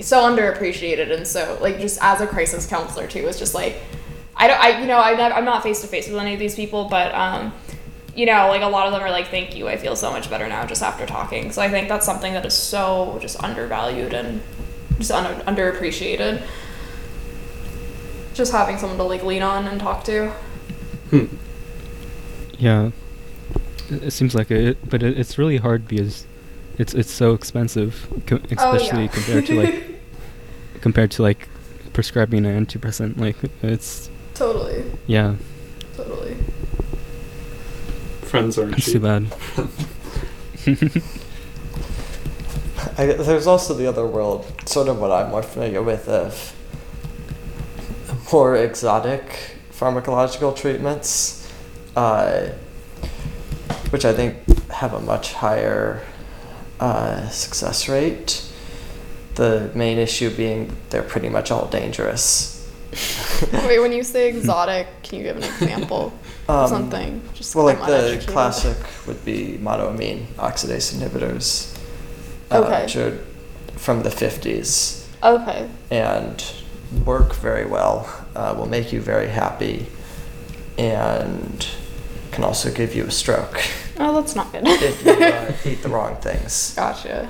so underappreciated and so like just as a crisis counselor too is just like I don't I you know I nev- I'm not face to face with any of these people, but um you know, like a lot of them are like, thank you, I feel so much better now just after talking. So I think that's something that is so just undervalued and just un- underappreciated. Just having someone to like lean on and talk to. Hmm. Yeah. It, it seems like it, but it, it's really hard because it's it's so expensive, co- especially oh, yeah. compared to like compared to like prescribing an antidepressant. Like it's totally, yeah, totally. Friends aren't it's too bad. I, there's also the other world, sort of what I'm more familiar with, of more exotic pharmacological treatments, uh, which I think have a much higher uh, success rate. The main issue being they're pretty much all dangerous. Wait, when you say exotic, can you give an example of Um, something? Just Well, like the classic would be monoamine oxidase inhibitors, Okay. uh, which are from the 50s. Okay. and work very well, uh, will make you very happy, and can also give you a stroke Oh, that's not good. if you uh, eat the wrong things, Gotcha.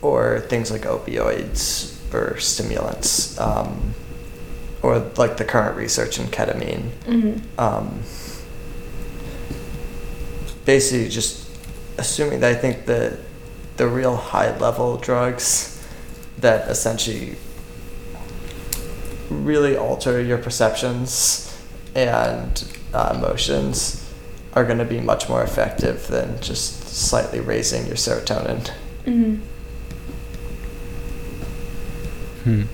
or things like opioids or stimulants, um, or like the current research in ketamine. hmm Um, basically, just assuming that I think the the real high level drugs that essentially really alter your perceptions and uh, emotions are going to be much more effective than just slightly raising your serotonin. hmm Hmm.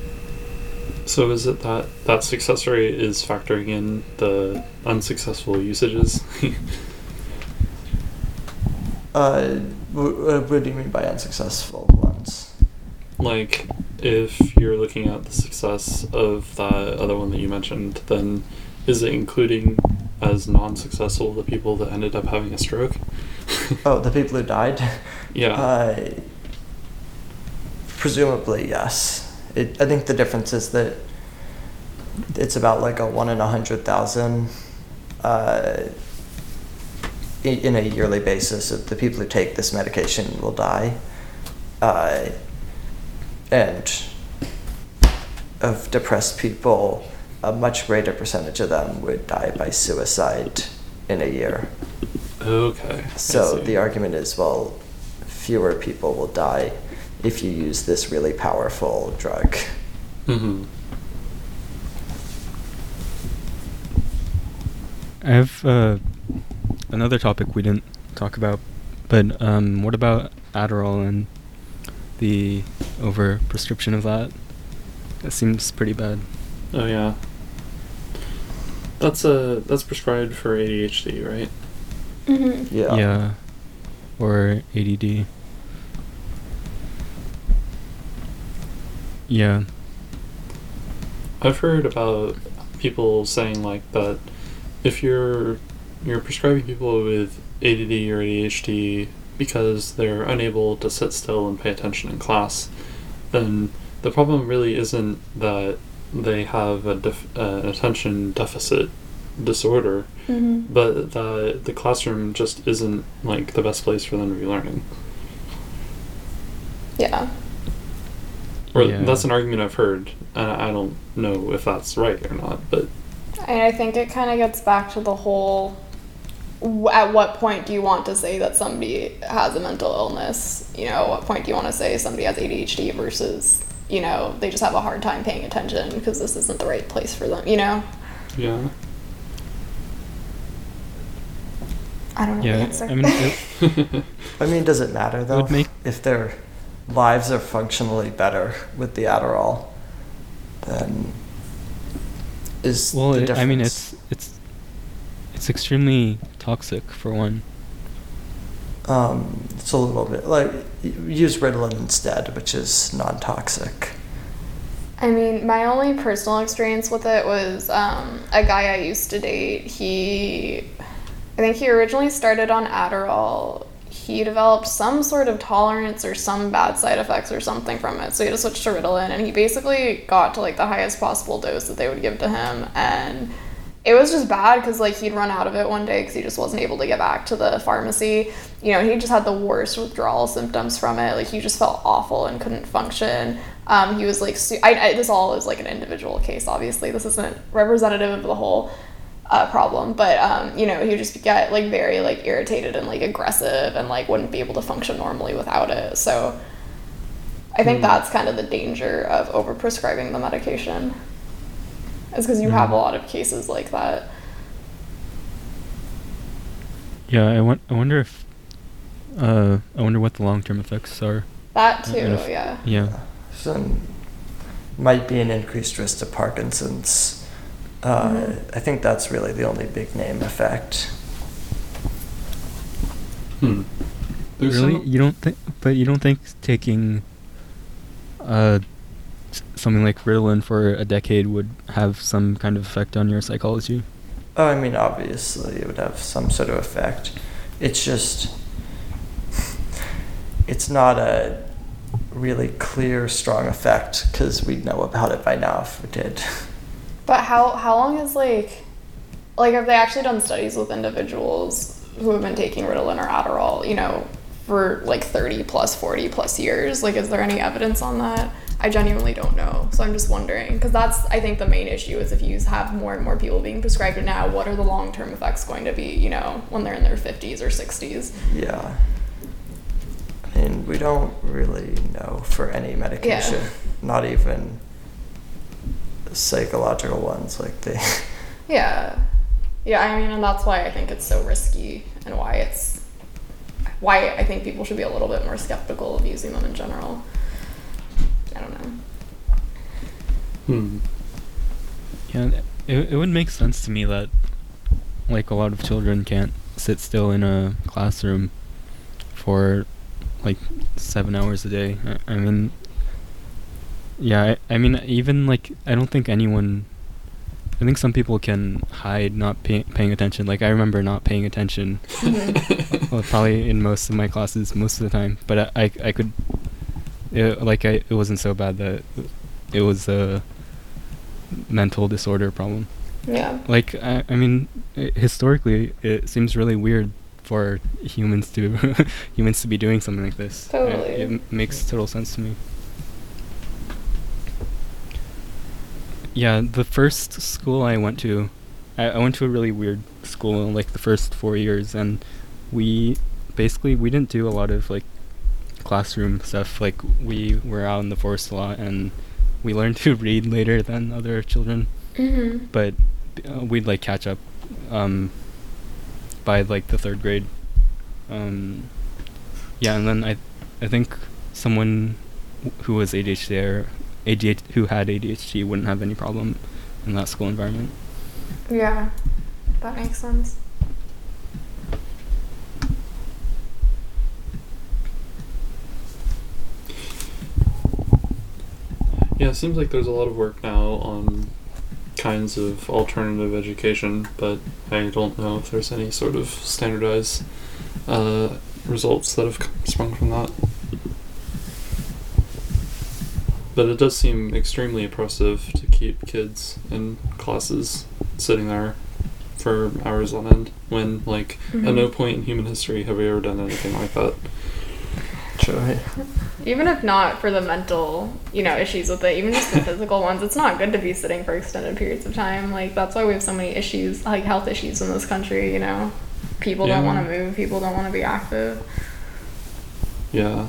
So is it that that success rate is factoring in the unsuccessful usages? Uh, wh- what do you mean by unsuccessful ones? like, if you're looking at the success of that other one that you mentioned, then is it including as non-successful the people that ended up having a stroke? Oh, the people who died? yeah. Uh, presumably, yes. It, I think the difference is that it's about like a one in a hundred thousand uh, in a yearly basis of the people who take this medication will die. Uh, and of depressed people, a much greater percentage of them would die by suicide in a year. okay. So the argument is, well, fewer people will die if you use this really powerful drug. Mhm. I have uh, another topic we didn't talk about, but um, what about Adderall and the over prescription of that? That seems pretty bad. Oh yeah. That's uh that's prescribed for ADHD, right? hmm Yeah. Or ADD. Yeah. I've heard about people saying like that if you're you're prescribing people with ADD or ADHD because they're unable to sit still and pay attention in class, then the problem really isn't that they have a def- uh, an attention deficit disorder, Mm-hmm. but that the classroom just isn't like the best place for them to be learning. Yeah. Or Yeah. that's an argument I've heard, and I don't know if that's right or not. But And I think it kind of gets back to the whole w- at what point do you want to say that somebody has a mental illness? You know, at what point do you want to say somebody has ADHD versus, you know, they just have a hard time paying attention because this isn't the right place for them, you know? yeah, I don't know the Yeah. answer. I mean, it, I mean, does it matter though? would make- If their lives are functionally better with the Adderall, than is well, the it, I mean, it's it's it's extremely toxic for one. um, it's a little bit like use Ritalin instead, which is non-toxic. I mean, my only personal experience with it was um, a guy I used to date. He, I think he originally started on Adderall. He developed some sort of tolerance or some bad side effects or something from it. So he had to switch to Ritalin, and he basically got to like the highest possible dose that they would give to him, and it was just bad because like he'd run out of it one day because he just wasn't able to get back to the pharmacy. You know, he just had the worst withdrawal symptoms from it. Like he just felt awful and couldn't function. Um, he was like, su- I, I, this all is like an individual case. Obviously, this isn't representative of the whole uh, problem, but um, you know, he would just get like very like irritated and like aggressive and like wouldn't be able to function normally without it. So. I think Hmm. that's kind of the danger of overprescribing the medication. Is because you have a lot of cases like that. Yeah, I, want, I wonder if uh, I wonder what the long term effects are. That too, if- yeah. Yeah. So might be an increased risk to Parkinson's. Uh, Mhm. I think that's really the only big name effect. hmm. There's really, some- you don't think? But you don't think taking uh something like Ritalin for a decade would have some kind of effect on your psychology? Oh, I mean, obviously, it would have some sort of effect. It's just, it's not a really clear, strong effect because we'd know about it by now if we did. But how how long is like like have they actually done studies with individuals who have been taking Ritalin or Adderall, you know, for like 30 plus 40 plus years? Like is there any evidence on that? I genuinely don't know. So I'm just wondering because that's I think the main issue is if you have more and more people being prescribed it now, what are the long-term effects going to be, you know, when they're in their 50s or 60s? Yeah. I mean, we don't really know for any medication, not even psychological ones. Like they, Yeah. Yeah, I mean, and that's why I think it's so risky and why it's why I think people should be a little bit more skeptical of using them in general. I don't know. Hmm. Yeah, it, it would make sense to me that like a lot of children can't sit still in a classroom for like seven hours a day. I, I mean, yeah, I, I mean even like I don't think anyone. I think some people can hide not pay, paying attention. Like I remember not paying attention, well, probably in most of my classes most of the time. But I I, I could, it, like I it wasn't so bad that it was a mental disorder problem. Yeah. Like I, I mean, i- historically, it seems really weird for humans to humans to be doing something like this. Totally. It, m- makes total sense to me. Yeah, the first school I went to, I, I went to a really weird school in like the first four years, and we basically we didn't do a lot of like classroom stuff. Like we were out in the forest a lot, and we learned to read later than other children Mm-hmm. but uh, we'd like catch up um, by like the third grade. Um, yeah, and then I, I think someone who was ADHD ADHD who had ADHD wouldn't have any problem in that school environment. Yeah. That makes sense. Yeah, it seems like there's a lot of work now on kinds of alternative education, but I don't know if there's any sort of standardized uh, results that have sprung from that. But it does seem extremely oppressive to keep kids in classes sitting there for hours on end when, like, at mm-hmm. no point in human history have we ever done anything like that. Sure. Even if not for the mental, you know, issues with it, even just the physical ones, it's not good to be sitting for extended periods of time. Like that's why we have so many issues, like health issues in this country. You know, people don't want to move, people don't want to be active. Yeah.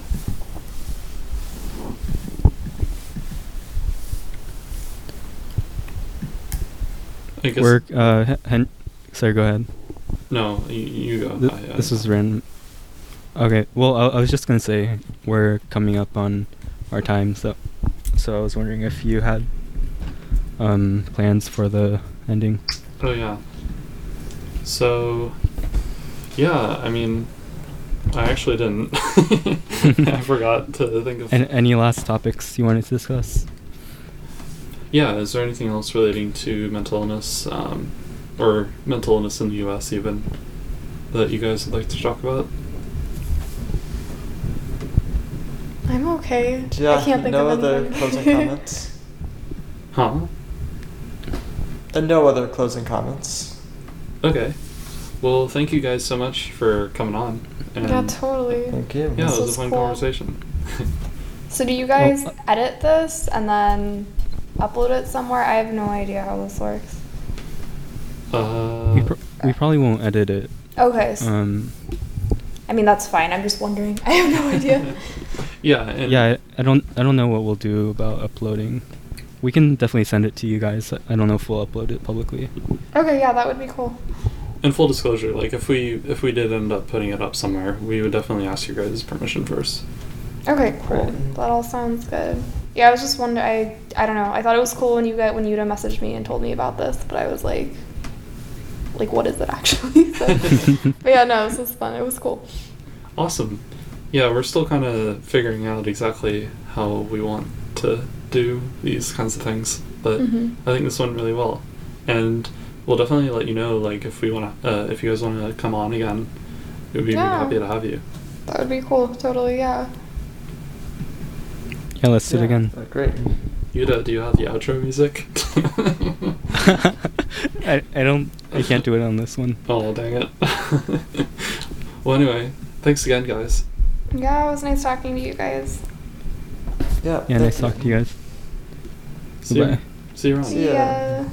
I guess We're uh, Hen- sorry, go ahead. no, you, you go. Th- I- I- this is random. Okay, well, I, I was just gonna say we're coming up on our time, so so I was wondering if you had um plans for the ending. Oh yeah. So, yeah, I mean, I actually didn't. I forgot to think of. And any last topics you wanted to discuss? Yeah, is there anything else relating to mental illness, um, or mental illness in the U.S. even, that you guys would like to talk about? I'm okay. Yeah, I can't think no of other closing comments. Huh? And no other closing comments. Okay. Well, thank you guys so much for coming on. And yeah, totally. Thank you. Yeah, This it was was a fun cool. conversation. So do you guys edit this and then upload it somewhere? I have no idea how this works. uh, we, pr- we probably won't edit it. Okay. s Um, I mean that's fine. I'm just wondering. I have no idea. yeah, and yeah, I, I don't I don't know what we'll do about uploading. We can definitely send it to you guys. I don't know if we'll upload it publicly. okay, yeah, that would be cool. in full disclosure, like if we if we did end up putting it up somewhere, we would definitely ask your guys' permission first. Okay, cool. That all sounds good. Yeah, I was just wondering. I I don't know. I thought it was cool when you got when Yuta messaged me and told me about this, but I was like, like, what is it actually? so, but yeah, no, this was fun. It was cool. Awesome. Yeah, we're still kind of figuring out exactly how we want to do these kinds of things, but Mhm. I think this went really well, and we'll definitely let you know like if we want to uh, if you guys want to come on again, we'd be Yeah. happy to have you. That would be cool. Totally, yeah. Yeah, let's do it again. uh, Great. Yuta, do you have the outro music? I, I don't I can't do it on this one. Oh dang it. well, anyway, thanks again, guys. Yeah, it was nice talking to you guys. Yeah. Yeah, nice talking to you guys. See you, see you around. See ya. ya.